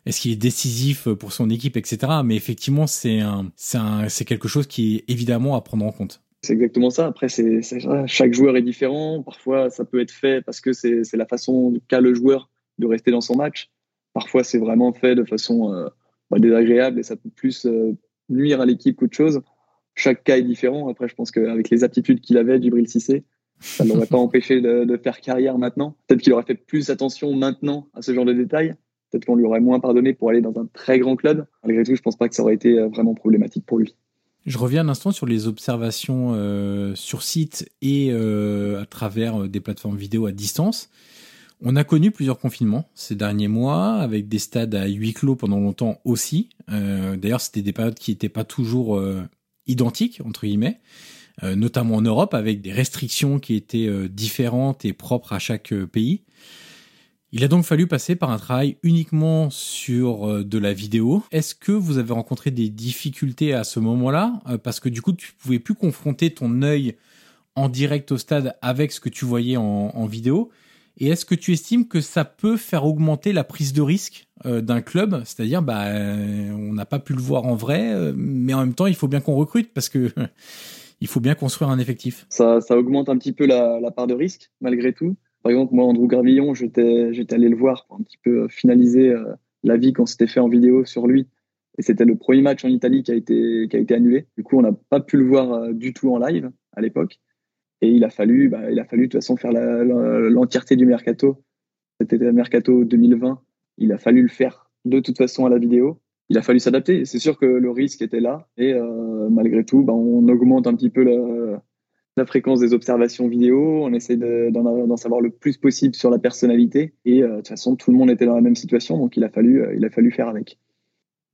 est-ce qu'il est décisif pour son équipe, etc. Mais effectivement, c'est un, c'est quelque chose qui est évidemment à prendre en compte. C'est exactement ça. Après, c'est, chaque joueur est différent. Parfois, ça peut être fait parce que c'est, la façon qu'a le joueur de rester dans son match. Parfois, c'est vraiment fait de façon euh, bah, désagréable et ça peut plus euh, nuire à l'équipe qu'autre chose. Chaque cas est différent. Après, je pense qu'avec les aptitudes qu'il avait, Djibril Cissé, ça ne l'aurait pas empêché de, faire carrière maintenant. Peut-être qu'il aurait fait plus attention maintenant à ce genre de détails. Peut-être qu'on lui aurait moins pardonné pour aller dans un très grand club. Malgré tout, je pense pas que ça aurait été euh, vraiment problématique pour lui. Je reviens un instant sur les observations euh, sur site et euh, à travers des plateformes vidéo à distance. On a connu plusieurs confinements ces derniers mois, avec des stades à huis clos pendant longtemps aussi. D'ailleurs, c'était des périodes qui n'étaient pas toujours identiques, entre guillemets, notamment en Europe, avec des restrictions qui étaient différentes et propres à chaque pays. Il a donc fallu passer par un travail uniquement sur euh, de la vidéo. Est-ce que vous avez rencontré des difficultés à ce moment-là? Euh, Parce que du coup, tu pouvais plus confronter ton œil en direct au stade avec ce que tu voyais en, vidéo. Et est-ce que tu estimes que ça peut faire augmenter la prise de risque euh, d'un club? C'est-à-dire, bah, on n'a pas pu le voir en vrai, mais en même temps, il faut bien qu'on recrute parce que il faut bien construire un effectif. Ça, augmente un petit peu la part de risque, malgré tout. Par exemple, moi, Andrew Gravillon, j'étais, allé le voir pour un petit peu finaliser euh, la vie qu'on s'était fait en vidéo sur lui. Et c'était le premier match en Italie qui a été, annulé. Du coup, on n'a pas pu le voir euh, du tout en live à l'époque. Et il a fallu, bah, il a fallu de toute façon faire l'entièreté du mercato. C'était le mercato 2020. Il a fallu le faire de toute façon à la vidéo. Il a fallu s'adapter. C'est sûr que le risque était là. Et euh, malgré tout, bah, on augmente un petit peu le, la fréquence des observations vidéo, on essaie d'en savoir le plus possible sur la personnalité. Et euh, de toute façon, tout le monde était dans la même situation, donc il a fallu, euh, il a fallu faire avec.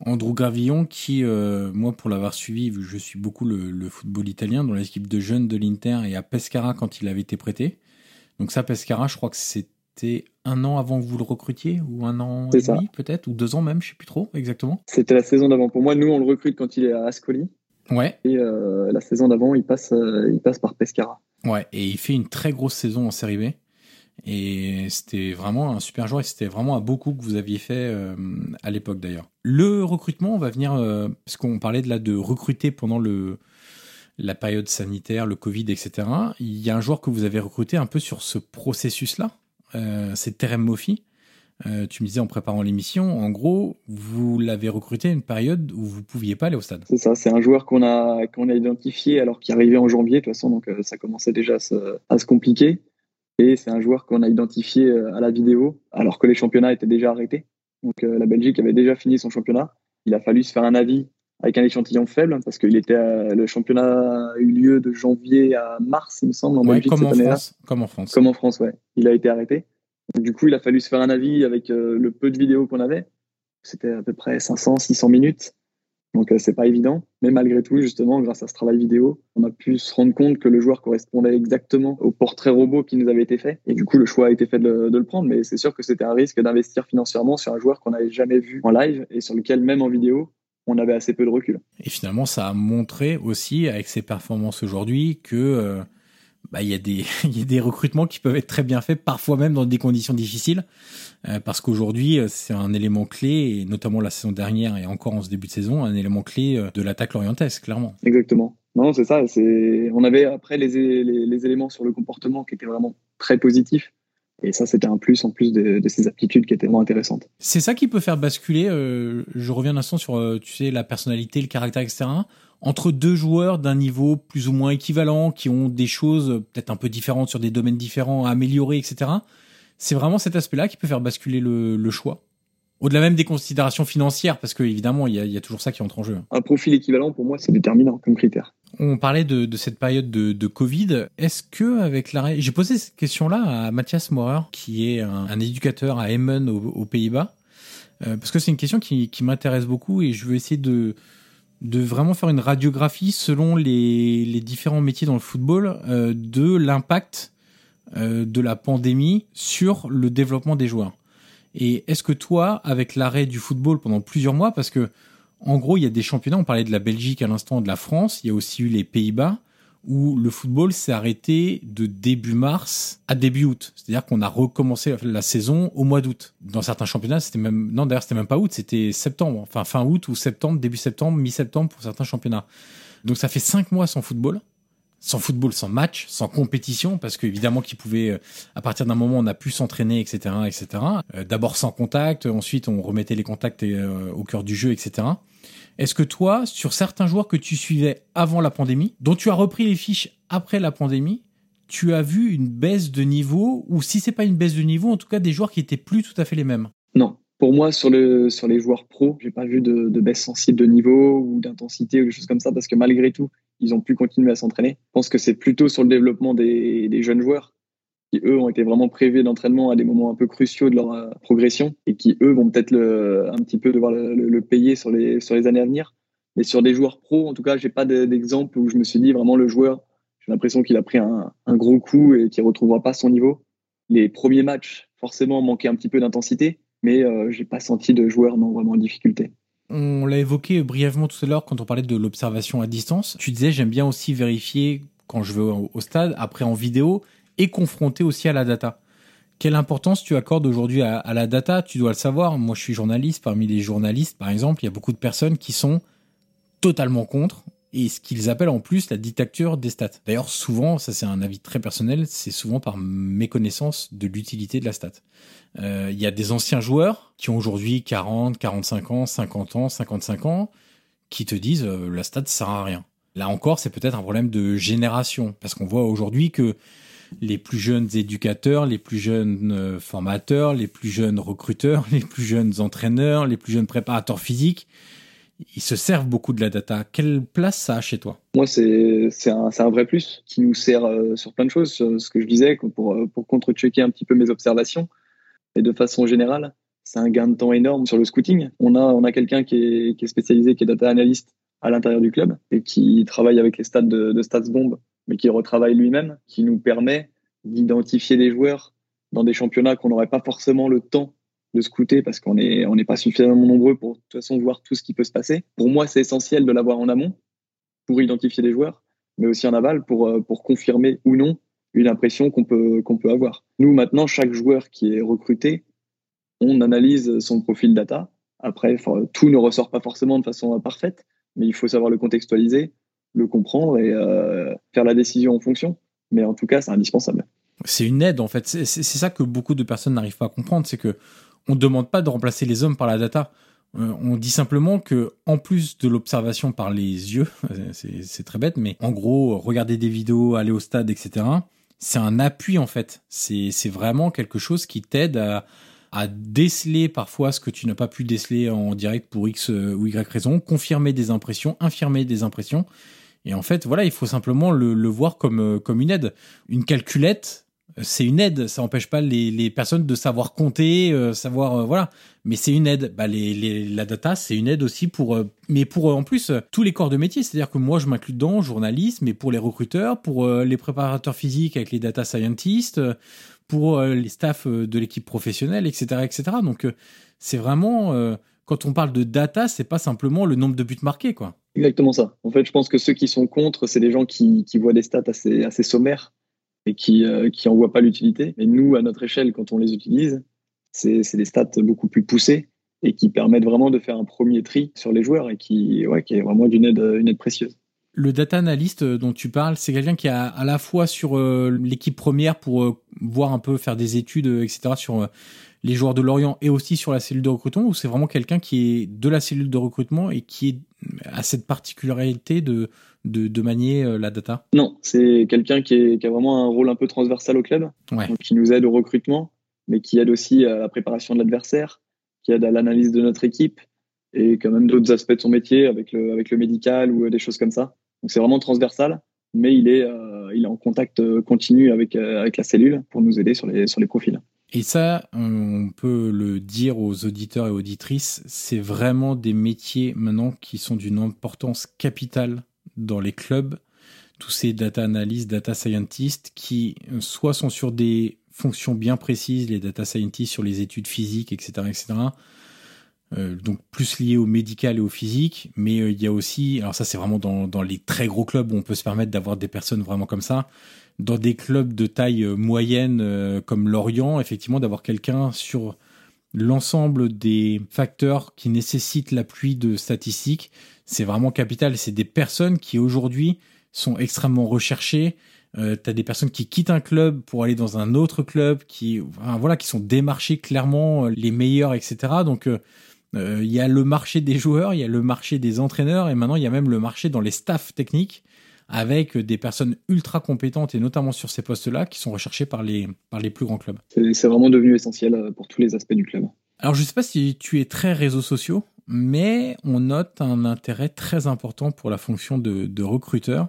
Andrew Gravillon, qui, euh, moi, pour l'avoir suivi, je suis beaucoup le, football italien, dans l'équipe de jeunes de l'Inter et à Pescara quand il avait été prêté. Donc ça, Pescara, je crois que c'était un an avant que vous le recrutiez, ou un an et demi peut-être, ou deux ans même, je sais plus trop exactement. C'était la saison d'avant. Pour moi, nous, on le recrute quand il est à Ascoli. Ouais. Et euh, la saison d'avant, il passe, euh, il passe par Pescara. Ouais, et il fait une très grosse saison en Série B. Et c'était vraiment un super joueur et c'était vraiment un beau coup que vous aviez fait euh, à l'époque d'ailleurs. Le recrutement, on va venir, parce qu'on parlait de là de recruter pendant le, la période sanitaire, le Covid, etc. Il y a un joueur que vous avez recruté un peu sur ce processus-là, c'est Terem Moffi. Euh, tu me disais en préparant l'émission, en gros, vous l'avez recruté à une période où vous pouviez pas aller au stade. C'est ça, c'est un joueur qu'on a qu'on a identifié alors qu'il arrivait en janvier de toute façon, donc euh, ça commençait déjà à se, compliquer. Et c'est un joueur qu'on a identifié euh, à la vidéo alors que les championnats étaient déjà arrêtés. Donc la Belgique avait déjà fini son championnat. Il a fallu se faire un avis avec un échantillon faible parce que était le championnat a eu lieu de janvier à mars, il me semble, en Belgique comme cette en France, Comme en France. Comme en France, ouais. Il a été arrêté du coup, il a fallu se faire un avis avec euh, le peu de vidéos qu'on avait. C'était à peu près 500, 600 minutes. Donc, euh, c'est pas évident. Mais malgré tout, justement, grâce à ce travail vidéo, on a pu se rendre compte que le joueur correspondait exactement au portrait robot qui nous avait été fait. Et du coup, le choix a été fait de le, prendre. Mais c'est sûr que c'était un risque d'investir financièrement sur un joueur qu'on n'avait jamais vu en live et sur lequel, même en vidéo, on avait assez peu de recul. Et finalement, ça a montré aussi, avec ses performances aujourd'hui, que euh, bah, il y, a des, y a des recrutements qui peuvent être très bien faits, parfois même dans des conditions difficiles, euh, parce qu'aujourd'hui, euh, c'est un élément clé, et notamment la saison dernière et encore en ce début de saison, un élément clé euh, de l'attaque lorientaise, clairement. Exactement. Non, c'est ça. C'est... On avait après les, les, les, éléments sur le comportement qui étaient vraiment très positifs. Et ça, c'était un plus en plus de, de, ces aptitudes qui étaient vraiment intéressantes. C'est ça qui peut faire basculer. Euh, je reviens un instant sur, tu sais, la personnalité, le caractère, etc entre deux joueurs d'un niveau plus ou moins équivalent, qui ont des choses peut-être un peu différentes sur des domaines différents à améliorer, etc. C'est vraiment cet aspect-là qui peut faire basculer le, choix. Au-delà même des considérations financières, parce que évidemment, il y a, toujours ça qui entre en jeu. Un profil équivalent, pour moi, c'est déterminant comme critère. On parlait de, cette période de, Covid. Est-ce que avec l'arrêt, j'ai posé cette question-là à Mathias Maurer, qui est un, éducateur à Emmen aux, Pays-Bas, euh, parce que c'est une question qui m'intéresse beaucoup et je veux essayer de de vraiment faire une radiographie selon les, différents métiers dans le football euh, de l'impact euh, de la pandémie sur le développement des joueurs. Et est-ce que toi, avec l'arrêt du football pendant plusieurs mois, parce que en gros, il y a des championnats, on parlait de la Belgique à l'instant, de la France, il y a aussi eu les Pays-Bas, où le football s'est arrêté de début mars à début août. C'est-à-dire qu'on a recommencé la saison au mois d'août. Dans certains championnats, c'était même non d'ailleurs c'était même pas août, c'était septembre, enfin fin août ou septembre, début septembre, mi-septembre pour certains championnats. Donc ça fait cinq mois sans football sans football, sans match, sans compétition, parce qu'évidemment qu'il pouvait, euh, à partir d'un moment, on a pu s'entraîner, etc., etc. Euh, d'abord sans contact, ensuite on remettait les contacts euh, au cœur du jeu, etc. Est-ce que toi, sur certains joueurs que tu suivais avant la pandémie, dont tu as repris les fiches après la pandémie, tu as vu une baisse de niveau, ou si c'est pas une baisse de niveau, en tout cas des joueurs qui étaient plus tout à fait les mêmes? Non. Pour moi, sur, le, sur les joueurs pros, j'ai pas vu de, baisse sensible de niveau ou d'intensité ou des choses comme ça, parce que malgré tout, ils ont pu continuer à s'entraîner. Je pense que c'est plutôt sur le développement des, jeunes joueurs qui, eux, ont été vraiment prévus d'entraînement à des moments un peu cruciaux de leur euh, progression et qui, eux, vont peut-être un petit peu devoir le, payer sur les, sur les années à venir. Mais sur des joueurs pros, en tout cas, j'ai pas d'exemple où je me suis dit vraiment le joueur, j'ai l'impression qu'il a pris un, gros coup et qu'il retrouvera pas son niveau. Les premiers matchs, forcément, manquaient un petit peu d'intensité, mais euh, j'ai pas senti de joueur non vraiment en difficulté. On l'a évoqué brièvement tout à l'heure quand on parlait de l'observation à distance. Tu disais, j'aime bien aussi vérifier quand je vais au stade, après en vidéo, et confronter aussi à la data. Quelle importance tu accordes aujourd'hui à, la data? Tu dois le savoir. Moi, je suis journaliste. Parmi les journalistes, par exemple, il y a beaucoup de personnes qui sont totalement contre et ce qu'ils appellent en plus la dictature des stats. D'ailleurs, souvent, ça c'est un avis très personnel, c'est souvent par méconnaissance de l'utilité de la stat. Euh, il y a des anciens joueurs qui ont aujourd'hui 40, 45 ans, 50 ans, 55 ans, qui te disent euh, la stat sert à rien. Là encore, c'est peut-être un problème de génération, parce qu'on voit aujourd'hui que les plus jeunes éducateurs, les plus jeunes euh, formateurs, les plus jeunes recruteurs, les plus jeunes entraîneurs, les plus jeunes préparateurs physiques, ils se servent beaucoup de la data. Quelle place ça a chez toi? Moi, c'est un, vrai plus qui nous sert euh, sur plein de choses. Ce que je disais, pour, euh, pour contre-checker un petit peu mes observations. Et de façon générale, c'est un gain de temps énorme sur le scouting. On a, on a quelqu'un qui est, qui est, spécialisé, qui est data analyst à l'intérieur du club et qui travaille avec les stats de, de StatsBomb, mais qui retravaille lui-même, qui nous permet d'identifier des joueurs dans des championnats qu'on n'aurait pas forcément le temps de scouter parce qu'on n'est on pas suffisamment nombreux pour de toute façon voir tout ce qui peut se passer. Pour moi, c'est essentiel de l'avoir en amont pour identifier les joueurs, mais aussi en aval pour, euh, pour confirmer ou non une impression qu'on peut, qu'on peut avoir. Nous, maintenant, chaque joueur qui est recruté, on analyse son profil data. Après, tout ne ressort pas forcément de façon parfaite, mais il faut savoir le contextualiser, le comprendre et euh, faire la décision en fonction. Mais en tout cas, c'est indispensable. C'est une aide en fait. C'est ça que beaucoup de personnes n'arrivent pas à comprendre, c'est que on ne demande pas de remplacer les hommes par la data. Euh, on dit simplement que, en plus de l'observation par les yeux, c'est très bête, mais en gros, regarder des vidéos, aller au stade, etc., c'est un appui en fait. C'est vraiment quelque chose qui t'aide à, à déceler parfois ce que tu n'as pas pu déceler en direct pour X ou Y raison, confirmer des impressions, infirmer des impressions. Et en fait, voilà, il faut simplement le, le voir comme, comme une aide. Une calculette, c'est une aide. Ça n'empêche pas les, les, personnes de savoir compter, euh, savoir euh, voilà. Mais c'est une aide. Bah, les, les, la data, c'est une aide aussi pour, euh, mais pour en plus tous les corps de métier. C'est-à-dire que moi, je m'inclus dedans, journaliste, mais pour les recruteurs, pour les préparateurs physiques avec les data scientists, pour les staffs de l'équipe professionnelle, etc., etc. Donc c'est vraiment quand on parle de data, c'est pas simplement le nombre de buts marqués, quoi. Exactement ça. En fait, je pense que ceux qui sont contre, c'est des gens qui, voient des stats assez, sommaires et qui euh, qui en voient pas l'utilité. Et nous, à notre échelle, quand on les utilise, c'est des stats beaucoup plus poussés et qui permettent vraiment de faire un premier tri sur les joueurs et qui, ouais, qui est vraiment d'une aide, précieuse. Le data analyst dont tu parles, c'est quelqu'un qui est à la fois sur euh, l'équipe première pour euh, voir un peu, faire des études, etc., sur les joueurs de Lorient et aussi sur la cellule de recrutement, ou c'est vraiment quelqu'un qui est de la cellule de recrutement et qui a cette particularité de, de, de manier euh, la data? Non, c'est quelqu'un qui, qui, a vraiment un rôle un peu transversal au club, qui nous aide au recrutement, mais qui aide aussi à la préparation de l'adversaire, qui aide à l'analyse de notre équipe et quand même d'autres aspects de son métier avec le, avec le médical ou des choses comme ça. Donc c'est vraiment transversal, mais il est, euh, il est en contact euh, continu avec, avec la cellule pour nous aider sur les, sur les profils. Et ça, on peut le dire aux auditeurs et auditrices, c'est vraiment des métiers maintenant qui sont d'une importance capitale dans les clubs, tous ces data analysts, data scientists qui soit sont sur des fonctions bien précises, les data scientists sur les études physiques, etc., etc., euh, donc plus lié au médical et au physique, mais euh, il y a aussi, alors ça c'est vraiment dans, dans, les très gros clubs où on peut se permettre d'avoir des personnes vraiment comme ça, dans des clubs de taille euh, moyenne comme Lorient, effectivement d'avoir quelqu'un sur l'ensemble des facteurs qui nécessitent l'appui de statistiques, c'est vraiment capital. C'est des personnes qui aujourd'hui sont extrêmement recherchées. Euh, tu as des personnes qui quittent un club pour aller dans un autre club, qui voilà, qui sont démarchés clairement les meilleurs, etc. Donc euh, il y a le marché des joueurs, il y a le marché des entraîneurs, et maintenant il y a même le marché dans les staffs techniques avec des personnes ultra compétentes et notamment sur ces postes-là qui sont recherchés par les, par les plus grands clubs. C'est vraiment devenu essentiel euh, pour tous les aspects du club. Alors je ne sais pas si tu es très réseaux sociaux, mais on note un intérêt très important pour la fonction de, de recruteur.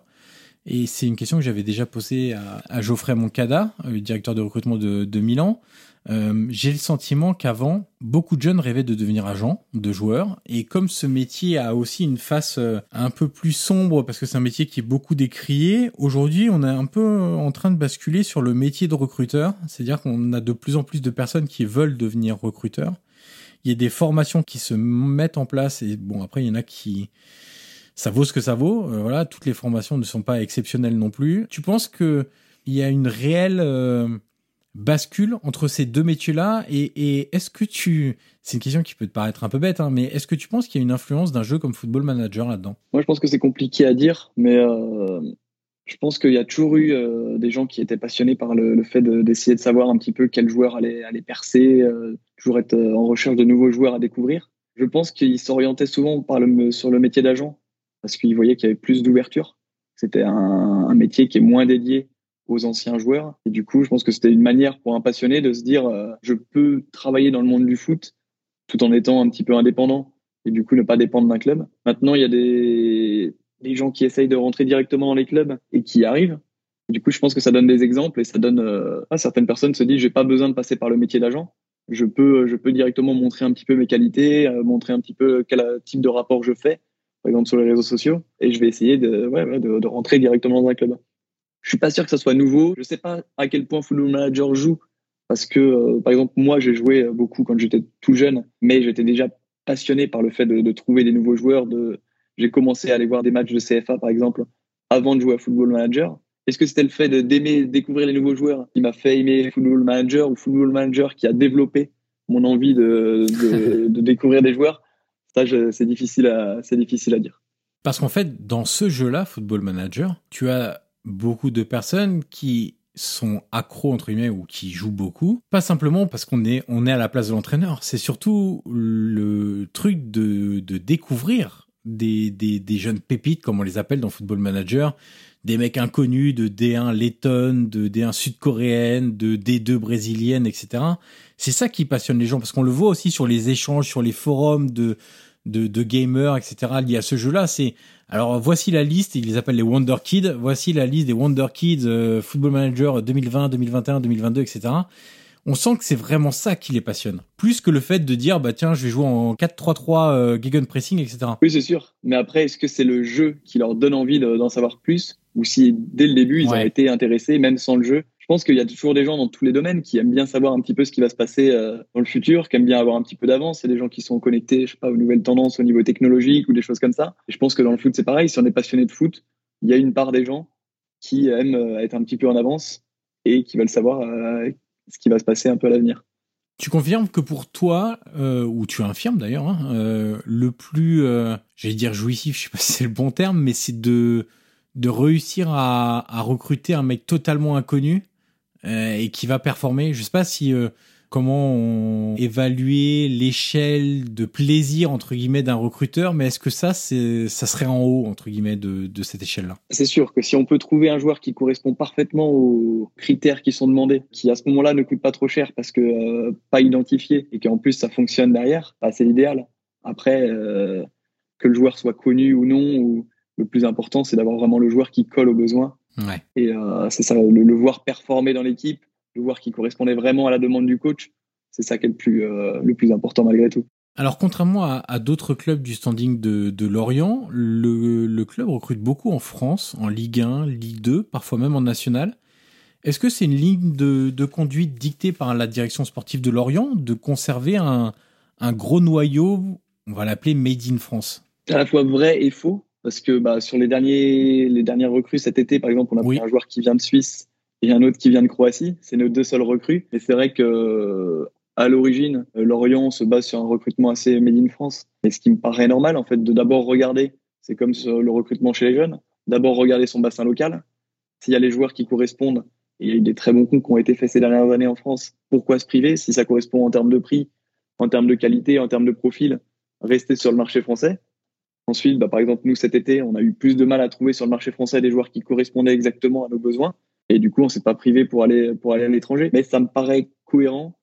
Et c'est une question que j'avais déjà posée à, à Geoffrey Moncada, le directeur de recrutement de, de Milan. Euh, j'ai le sentiment qu'avant, beaucoup de jeunes rêvaient de devenir agents, de joueurs, et comme ce métier a aussi une face euh, un peu plus sombre parce que c'est un métier qui est beaucoup décrié, aujourd'hui on est un peu en train de basculer sur le métier de recruteur, c'est-à-dire qu'on a de plus en plus de personnes qui veulent devenir recruteurs. Il y a des formations qui se mettent en place et bon après il y en a qui ça vaut ce que ça vaut. Euh, voilà, toutes les formations ne sont pas exceptionnelles non plus. Tu penses que il y a une réelle bascule entre ces deux métiers-là et, est-ce que tu... C'est une question qui peut te paraître un peu bête, hein, mais est-ce que tu penses qu'il y a une influence d'un jeu comme Football Manager là-dedans? Moi, je pense que c'est compliqué à dire, mais euh, je pense qu'il y a toujours eu euh, des gens qui étaient passionnés par le, fait d'essayer de, savoir un petit peu quel joueur allait, allait percer, euh, toujours être en recherche de nouveaux joueurs à découvrir. Je pense qu'ils s'orientaient souvent sur le métier d'agent parce qu'ils voyaient qu'il y avait plus d'ouverture. C'était un métier qui est moins dédié aux anciens joueurs. Et du coup, je pense que c'était une manière pour un passionné de se dire, euh, je peux travailler dans le monde du foot tout en étant un petit peu indépendant et du coup ne pas dépendre d'un club. Maintenant, il y a des, des gens qui essayent de rentrer directement dans les clubs et qui y arrivent. du coup, je pense que ça donne des exemples et ça donne euh, à certaines personnes se disent, j'ai pas besoin de passer par le métier d'agent. Je peux, je peux directement montrer un petit peu mes qualités, euh, montrer un petit peu quel type de rapport je fais, par exemple sur les réseaux sociaux, et je vais essayer de, ouais, de, de rentrer directement dans un club. Je suis pas sûr que ça soit nouveau. Je sais pas à quel point Football Manager joue parce que, euh, par exemple, moi, j'ai joué beaucoup quand j'étais tout jeune, mais j'étais déjà passionné par le fait de, de trouver des nouveaux joueurs. De... J'ai commencé à aller voir des matchs de CFA, par exemple, avant de jouer à Football Manager. Est-ce que c'était le fait d'aimer découvrir les nouveaux joueurs qui m'a fait aimer Football Manager ou Football Manager qui a développé mon envie de, de, de découvrir des joueurs? Ça, c'est difficile à, difficile à dire. Parce qu'en fait, dans ce jeu-là, Football Manager, tu as beaucoup de personnes qui sont accros entre guillemets ou qui jouent beaucoup, pas simplement parce qu'on est on est à la place de l'entraîneur, c'est surtout le truc de, de découvrir des, des, des, jeunes pépites comme on les appelle dans Football Manager, des mecs inconnus de D1 lettonne, de D1 sud-coréenne, de D2 brésilienne, etc. C'est ça qui passionne les gens parce qu'on le voit aussi sur les échanges, sur les forums de de, de gamers, etc. liés à ce jeu-là. C'est alors voici la liste, ils les appellent les Wonder Kids. Voici la liste des Wonder Kids euh, Football Manager 2020, 2021, 2022, etc. On sent que c'est vraiment ça qui les passionne, plus que le fait de dire bah tiens je vais jouer en 4-3-3 euh, gegenpressing, etc. Oui c'est sûr, mais après est-ce que c'est le jeu qui leur donne envie d'en savoir plus, ou si dès le début ils ont été intéressés même sans le jeu? Je pense qu'il y a toujours des gens dans tous les domaines qui aiment bien savoir un petit peu ce qui va se passer euh, dans le futur, qui aiment bien avoir un petit peu d'avance. C'est des gens qui sont connectés, je sais pas, aux nouvelles tendances au niveau technologique ou des choses comme ça. Je pense que dans le foot, c'est pareil. Si on est passionné de foot, il y a une part des gens qui aiment euh, être un petit peu en avance et qui veulent savoir euh, ce qui va se passer un peu à l'avenir. Tu confirmes que pour toi, ou tu infirmes d'ailleurs, hein, le plus, j'allais dire jouissif, je sais pas si c'est le bon terme, mais c'est de de réussir à, à recruter un mec totalement inconnu et qui va performer. Je sais pas si euh, comment on évaluer l'échelle de plaisir entre guillemets d'un recruteur, mais est-ce que ça ça serait en haut entre guillemets de, cette échelle-là? C'est sûr que si on peut trouver un joueur qui correspond parfaitement aux critères qui sont demandés, qui à ce moment-là ne coûte pas trop cher parce que euh, pas identifié et qu'en plus ça fonctionne derrière, bah, c'est l'idéal. Après que le joueur soit connu ou non, ou le plus important c'est d'avoir vraiment le joueur qui colle aux besoins et euh, c'est ça, le, voir performer dans l'équipe, le voir qui correspondait vraiment à la demande du coach, c'est ça qui est le plus, euh, le plus important malgré tout. Alors contrairement à, d'autres clubs du standing de, de Lorient, le, le, club recrute beaucoup en France, en Ligue 1, Ligue 2, parfois même en National. Est-ce que c'est une ligne de, de, conduite dictée par la direction sportive de Lorient de conserver un, un gros noyau, on va l'appeler Made in France? À la fois vrai et faux, parce que bah, sur les, derniers, les dernières recrues cet été, par exemple, on a pris un joueur qui vient de Suisse et un autre qui vient de Croatie. C'est nos deux seuls recrues. Et c'est vrai que à l'origine, Lorient se base sur un recrutement assez Made in France. Et ce qui me paraît normal, en fait, de d'abord regarder, c'est comme le recrutement chez les jeunes, d'abord regarder son bassin local. S'il y a les joueurs qui correspondent, et il y a eu des très bons coups qui ont été faits ces dernières années en France, pourquoi se priver si ça correspond en termes de prix, en termes de qualité, en termes de profil, rester sur le marché français? Ensuite, bah, par exemple, nous, cet été, on a eu plus de mal à trouver sur le marché français des joueurs qui correspondaient exactement à nos besoins. Et du coup, on s'est pas privé pour aller, pour aller à l'étranger. Mais ça me paraît cohérent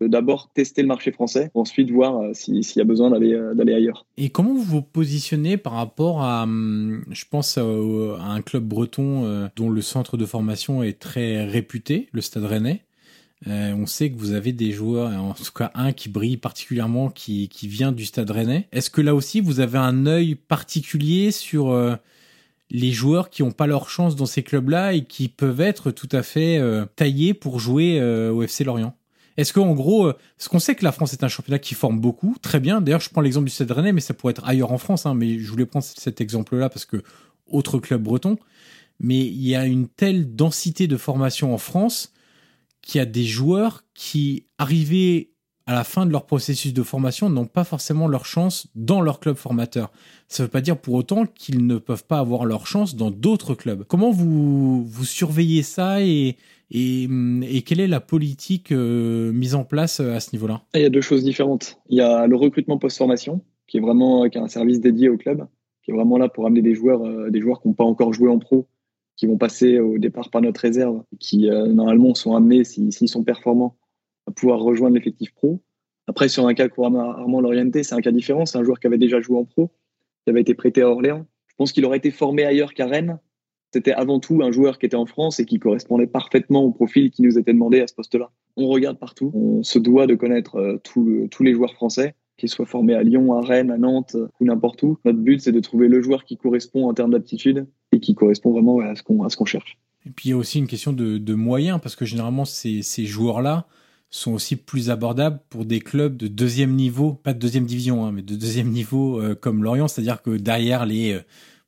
de d'abord tester le marché français, ensuite voir euh, s'il y a besoin d'aller euh, d'aller ailleurs. Et comment vous vous positionnez par rapport à, hum, je pense à, un club breton euh, dont le centre de formation est très réputé, le Stade Rennais? On sait que vous avez des joueurs, en tout cas un qui brille particulièrement, qui, qui vient du Stade Rennais. Est-ce que là aussi vous avez un œil particulier sur les joueurs qui n'ont pas leur chance dans ces clubs-là et qui peuvent être tout à fait taillés pour jouer au FC Lorient? Est-ce qu'en gros, euh, ce qu'on sait que la France est un championnat qui forme beaucoup, très bien. D'ailleurs, je prends l'exemple du Stade Rennais, mais ça pourrait être ailleurs en France. Hein, mais je voulais prendre cet exemple-là parce que autre club breton. Mais il y a une telle densité de formation en France qu'il y a des joueurs qui, arrivés à la fin de leur processus de formation, n'ont pas forcément leur chance dans leur club formateur. Ça ne veut pas dire pour autant qu'ils ne peuvent pas avoir leur chance dans d'autres clubs. Comment vous, vous surveillez ça et, et, quelle est la politique euh, mise en place euh, à ce niveau-là? Il y a deux choses différentes. Il y a le recrutement post-formation, qui est vraiment qui est un service dédié au club, qui est vraiment là pour amener des joueurs, euh, des joueurs qui n'ont pas encore joué en pro, qui vont passer au départ par notre réserve, qui normalement sont amenés, s'ils sont performants, à pouvoir rejoindre l'effectif pro. Après, sur un cas couramment Armand Lorienté, c'est un cas différent. C'est un joueur qui avait déjà joué en pro, qui avait été prêté à Orléans. Je pense qu'il aurait été formé ailleurs qu'à Rennes, c'était avant tout un joueur qui était en France et qui correspondait parfaitement au profil qui nous était demandé à ce poste-là. On regarde partout, on se doit de connaître euh, tous les joueurs français, qu'ils soient formés à Lyon, à Rennes, à Nantes ou n'importe où. Notre but, c'est de trouver le joueur qui correspond en termes d'aptitude et qui correspond vraiment à ce qu'on cherche. Et puis il y a aussi une question de, moyens, parce que généralement, ces, joueurs-là sont aussi plus abordables pour des clubs de deuxième niveau, pas de deuxième division, hein, mais de deuxième niveau euh, comme Lorient, c'est-à-dire que derrière les euh,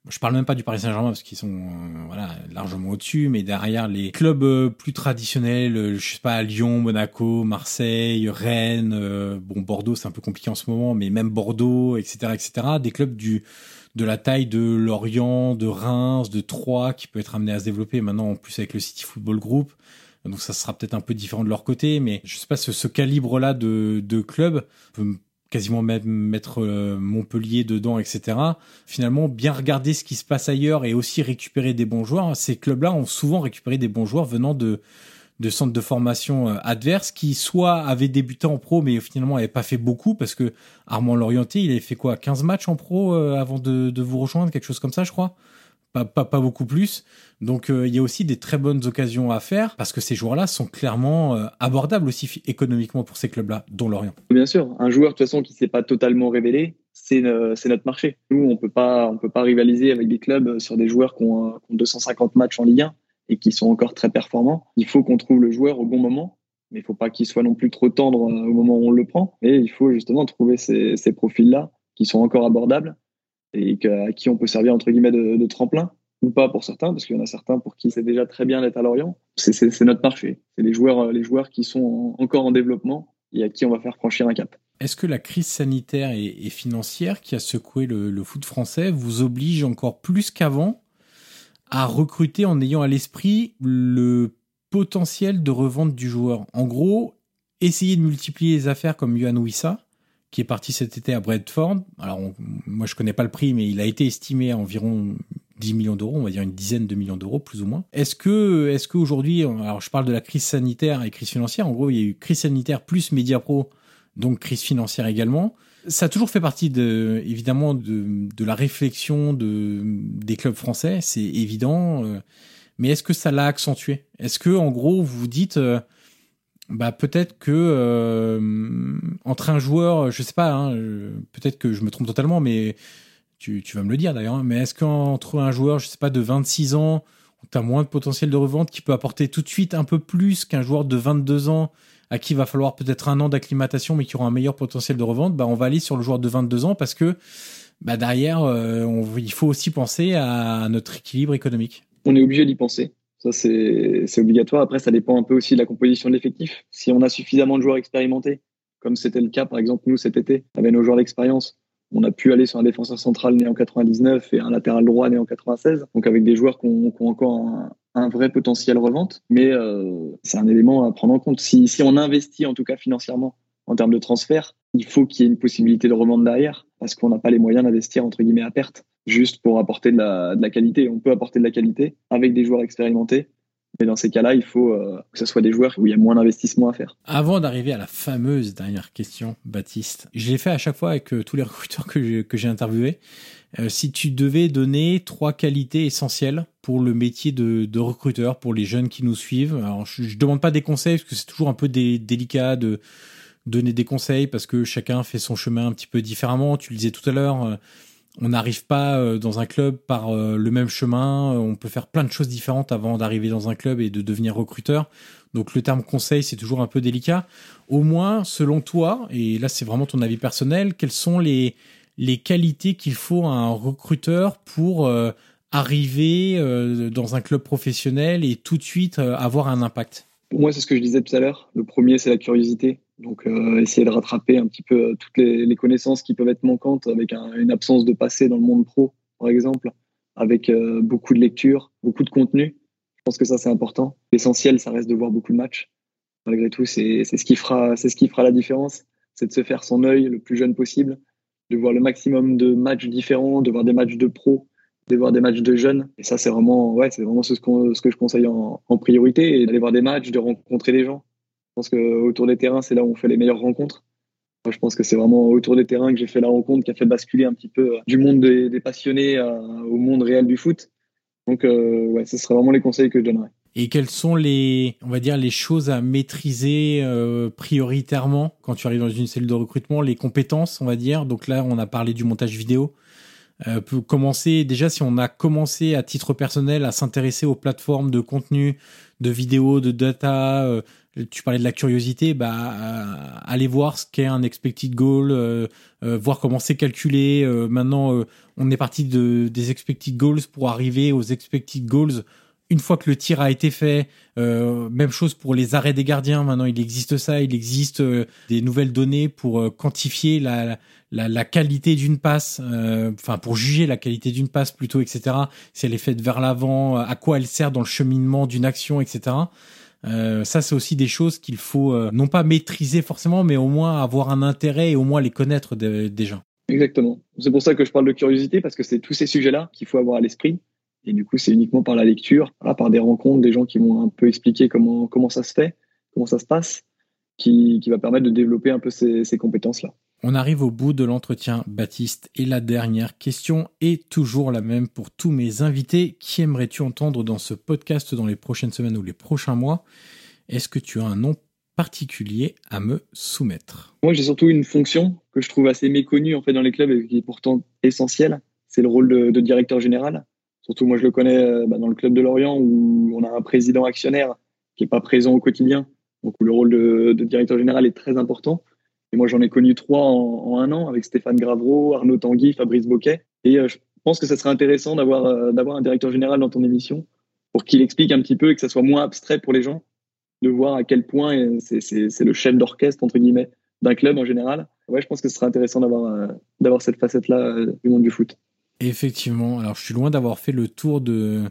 je parle même pas du Paris Saint-Germain parce qu'ils sont euh, voilà largement au-dessus, mais derrière les clubs euh, plus traditionnels, euh, je sais pas Lyon, Monaco, Marseille, Rennes, bon Bordeaux c'est un peu compliqué en ce moment, mais même Bordeaux, etc., etc. Des clubs du de la taille de Lorient, de Reims, de Troyes, qui peut être amené à se développer maintenant en plus avec le City Football Group. Donc ça sera peut-être un peu différent de leur côté, mais je sais pas ce, ce calibre-là de, de club peut quasiment même mettre euh, Montpellier dedans, etc. Finalement, bien regarder ce qui se passe ailleurs et aussi récupérer des bons joueurs. Ces clubs-là ont souvent récupéré des bons joueurs venant de, de centres de formation euh, adverses qui soit avaient débuté en pro mais finalement n'avaient pas fait beaucoup parce que Armand Lorienté, il avait fait quoi 15 matchs en pro euh, avant de, de vous rejoindre, quelque chose comme ça, je crois? Pas, pas, beaucoup plus. Donc euh, il y a aussi des très bonnes occasions à faire parce que ces joueurs-là sont clairement euh, abordables aussi économiquement pour ces clubs-là, dont Lorient. Bien sûr, un joueur de toute façon qui s'est pas totalement révélé, c'est euh, notre marché. Nous, on peut pas on peut pas rivaliser avec des clubs sur des joueurs qui ont, qui ont 250 matchs en Ligue 1 et qui sont encore très performants. Il faut qu'on trouve le joueur au bon moment mais il faut pas qu'il soit non plus trop tendre au moment où on le prend. Et il faut justement trouver ces profils-là qui sont encore abordables et à qui on peut servir entre guillemets de, tremplin ou pas pour certains, parce qu'il y en a certains pour qui c'est déjà très bien d'être à Lorient. C'est notre marché. C'est les joueurs, les joueurs qui sont encore en développement et à qui on va faire franchir un cap. Est-ce que la crise sanitaire et, financière qui a secoué le, foot français vous oblige encore plus qu'avant à recruter en ayant à l'esprit le potentiel de revente du joueur? En gros, essayer de multiplier les affaires comme Yohan Wissa, qui est parti cet été à Bradford. Alors, moi, je connais pas le prix, mais il a été estimé à environ 10 millions d'euros, on va dire une dizaine de millions d'euros, plus ou moins. Est-ce que, est-ce qu'aujourd'hui, alors je parle de la crise sanitaire et crise financière, en gros, il y a eu crise sanitaire plus Mediapro, donc crise financière également. Ça a toujours fait partie de, évidemment, de, de la réflexion de, des clubs français, c'est évident. Euh, mais est-ce que ça l'a accentué? Est-ce que, en gros, vous vous dites, euh, bah peut-être que euh, entre un joueur, je sais pas, hein, peut-être que je me trompe totalement, mais tu, vas me le dire d'ailleurs. Hein, mais est-ce qu'entre un joueur, je sais pas, de 26 ans, où tu as moins de potentiel de revente, qui peut apporter tout de suite un peu plus qu'un joueur de 22 ans à qui il va falloir peut-être un an d'acclimatation, mais qui aura un meilleur potentiel de revente, bah, on va aller sur le joueur de 22 ans parce que bah, derrière, euh, il faut aussi penser à notre équilibre économique. On est obligé d'y penser. Ça, c'est obligatoire. Après, ça dépend un peu aussi de la composition de l'effectif. Si on a suffisamment de joueurs expérimentés, comme c'était le cas, par exemple, nous, cet été, avec nos joueurs d'expérience, on a pu aller sur un défenseur central né en 99 et un latéral droit né en 96. Donc, avec des joueurs qui ont, encore un, vrai potentiel revente. Mais euh, c'est un élément à prendre en compte. Si, on investit, en tout cas financièrement, en termes de transfert, il faut qu'il y ait une possibilité de revente derrière parce qu'on n'a pas les moyens d'investir, entre guillemets, à perte juste pour apporter de la, de la qualité. On peut apporter de la qualité avec des joueurs expérimentés, mais dans ces cas-là, il faut euh, que ce soit des joueurs où il y a moins d'investissement à faire. Avant d'arriver à la fameuse dernière question, Baptiste, je l'ai fait à chaque fois avec euh, tous les recruteurs que j'ai interviewés. Euh, si tu devais donner trois qualités essentielles pour le métier de, de recruteur, pour les jeunes qui nous suivent, alors je, ne demande pas des conseils parce que c'est toujours un peu délicat de donner des conseils parce que chacun fait son chemin un petit peu différemment. Tu le disais tout à l'heure on n'arrive pas euh, dans un club par euh, le même chemin. Euh, on peut faire plein de choses différentes avant d'arriver dans un club et de devenir recruteur. Donc le terme conseil, c'est toujours un peu délicat. Au moins, selon toi, et là c'est vraiment ton avis personnel, quelles sont les, les qualités qu'il faut à un recruteur pour arriver dans un club professionnel et tout de suite avoir un impact? Pour moi, c'est ce que je disais tout à l'heure. Le premier, c'est la curiosité. Donc, euh, essayer de rattraper un petit peu euh, toutes les, connaissances qui peuvent être manquantes avec une absence de passé dans le monde pro, par exemple, avec euh, beaucoup de lecture, beaucoup de contenu. Je pense que ça, c'est important. L'essentiel, ça reste de voir beaucoup de matchs. Malgré tout, c'est ce qui fera, ce qui fera la différence. C'est de se faire son œil le plus jeune possible, de voir le maximum de matchs différents, de voir des matchs de pro, de voir des matchs de jeunes. Et ça, c'est vraiment, ouais, vraiment ce, ce, que je conseille en, en priorité, d'aller voir des matchs, de rencontrer des gens. Je pense qu'autour des terrains, c'est là où on fait les meilleures rencontres. Moi, je pense que c'est vraiment autour des terrains que j'ai fait la rencontre qui a fait basculer un petit peu euh, du monde des, passionnés euh, au monde réel du foot. Donc, euh, ouais, ce serait vraiment les conseils que je donnerais. Et quelles sont les, on va dire, les choses à maîtriser prioritairement quand tu arrives dans une cellule de recrutement, les compétences, on va dire? Donc là, on a parlé du montage vidéo. Commencer déjà si on a commencé à titre personnel à s'intéresser aux plateformes de contenu, de vidéos, de data, tu parlais de la curiosité, bah euh, allez voir ce qu'est un expected goal, euh, euh, voir comment c'est calculé. maintenant, on est parti de des expected goals pour arriver aux expected goals une fois que le tir a été fait. même chose pour les arrêts des gardiens. Maintenant, il existe ça, il existe des nouvelles données pour quantifier la, la, la qualité d'une passe, enfin pour juger la qualité d'une passe plutôt, etc. Si elle est faite vers l'avant, à quoi elle sert dans le cheminement d'une action, etc. Euh, ça, c'est aussi des choses qu'il faut euh, non pas maîtriser forcément, mais au moins avoir un intérêt et au moins les connaître déjà. Exactement. C'est pour ça que je parle de curiosité parce que c'est tous ces sujets-là qu'il faut avoir à l'esprit. Et du coup, c'est uniquement par la lecture, par des rencontres, des gens qui vont un peu expliquer comment comment ça se fait, comment ça se passe, qui, qui va permettre de développer un peu ces, ces compétences-là. On arrive au bout de l'entretien, Baptiste, et la dernière question est toujours la même pour tous mes invités. Qui aimerais-tu entendre dans ce podcast dans les prochaines semaines ou les prochains mois? Est-ce que tu as un nom particulier à me soumettre? Moi, j'ai surtout une fonction que je trouve assez méconnue en fait dans les clubs et qui est pourtant essentielle. C'est le rôle de, directeur général. Surtout, moi, je le connais euh, bah, dans le club de Lorient où on a un président actionnaire qui n'est pas présent au quotidien. Donc, le rôle de directeur général est très important. Et moi, j'en ai connu trois en, un an avec Stéphane Gravreau, Arnaud Tanguy, Fabrice Boquet. Et euh, je pense que ça serait intéressant d'avoir euh, d'avoir un directeur général dans ton émission pour qu'il explique un petit peu et que ça soit moins abstrait pour les gens de voir à quel point euh, c'est le chef d'orchestre entre guillemets d'un club en général. Ouais, je pense que ce serait intéressant d'avoir d'avoir cette facette là du monde du foot. Effectivement. Alors, je suis loin d'avoir fait le tour de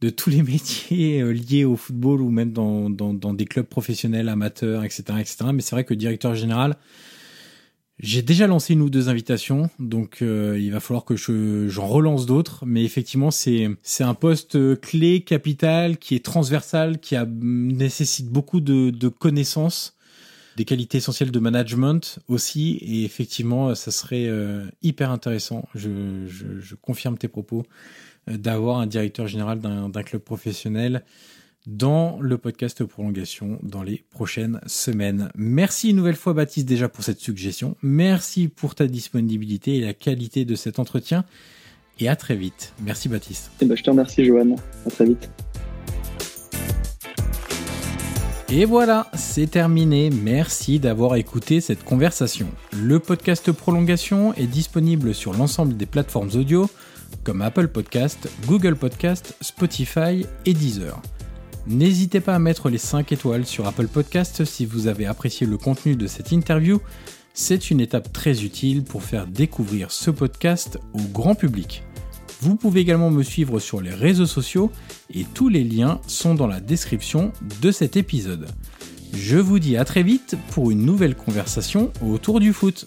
de tous les métiers euh, liés au football ou même dans, dans, dans des clubs professionnels, amateurs, etc., etc. Mais c'est vrai que directeur général, j'ai déjà lancé une ou deux invitations, donc euh, il va falloir que je j'en relance d'autres. Mais effectivement, c'est c'est un poste clé, capital, qui est transversal, qui a nécessite beaucoup de, de connaissances, des qualités essentielles de management aussi. Et effectivement, ça serait euh, hyper intéressant. Je, je, je confirme tes propos d'avoir un directeur général d'un club professionnel dans le podcast Prolongation dans les prochaines semaines. Merci une nouvelle fois Baptiste déjà pour cette suggestion. Merci pour ta disponibilité et la qualité de cet entretien. Et à très vite. Merci Baptiste. Eh ben, je te remercie Johan. À très vite. Et voilà, c'est terminé. Merci d'avoir écouté cette conversation. Le podcast Prolongation est disponible sur l'ensemble des plateformes audio comme Apple Podcast, Google Podcast, Spotify et Deezer. N'hésitez pas à mettre les 5 étoiles sur Apple Podcast si vous avez apprécié le contenu de cette interview. C'est une étape très utile pour faire découvrir ce podcast au grand public. Vous pouvez également me suivre sur les réseaux sociaux et tous les liens sont dans la description de cet épisode. Je vous dis à très vite pour une nouvelle conversation autour du foot.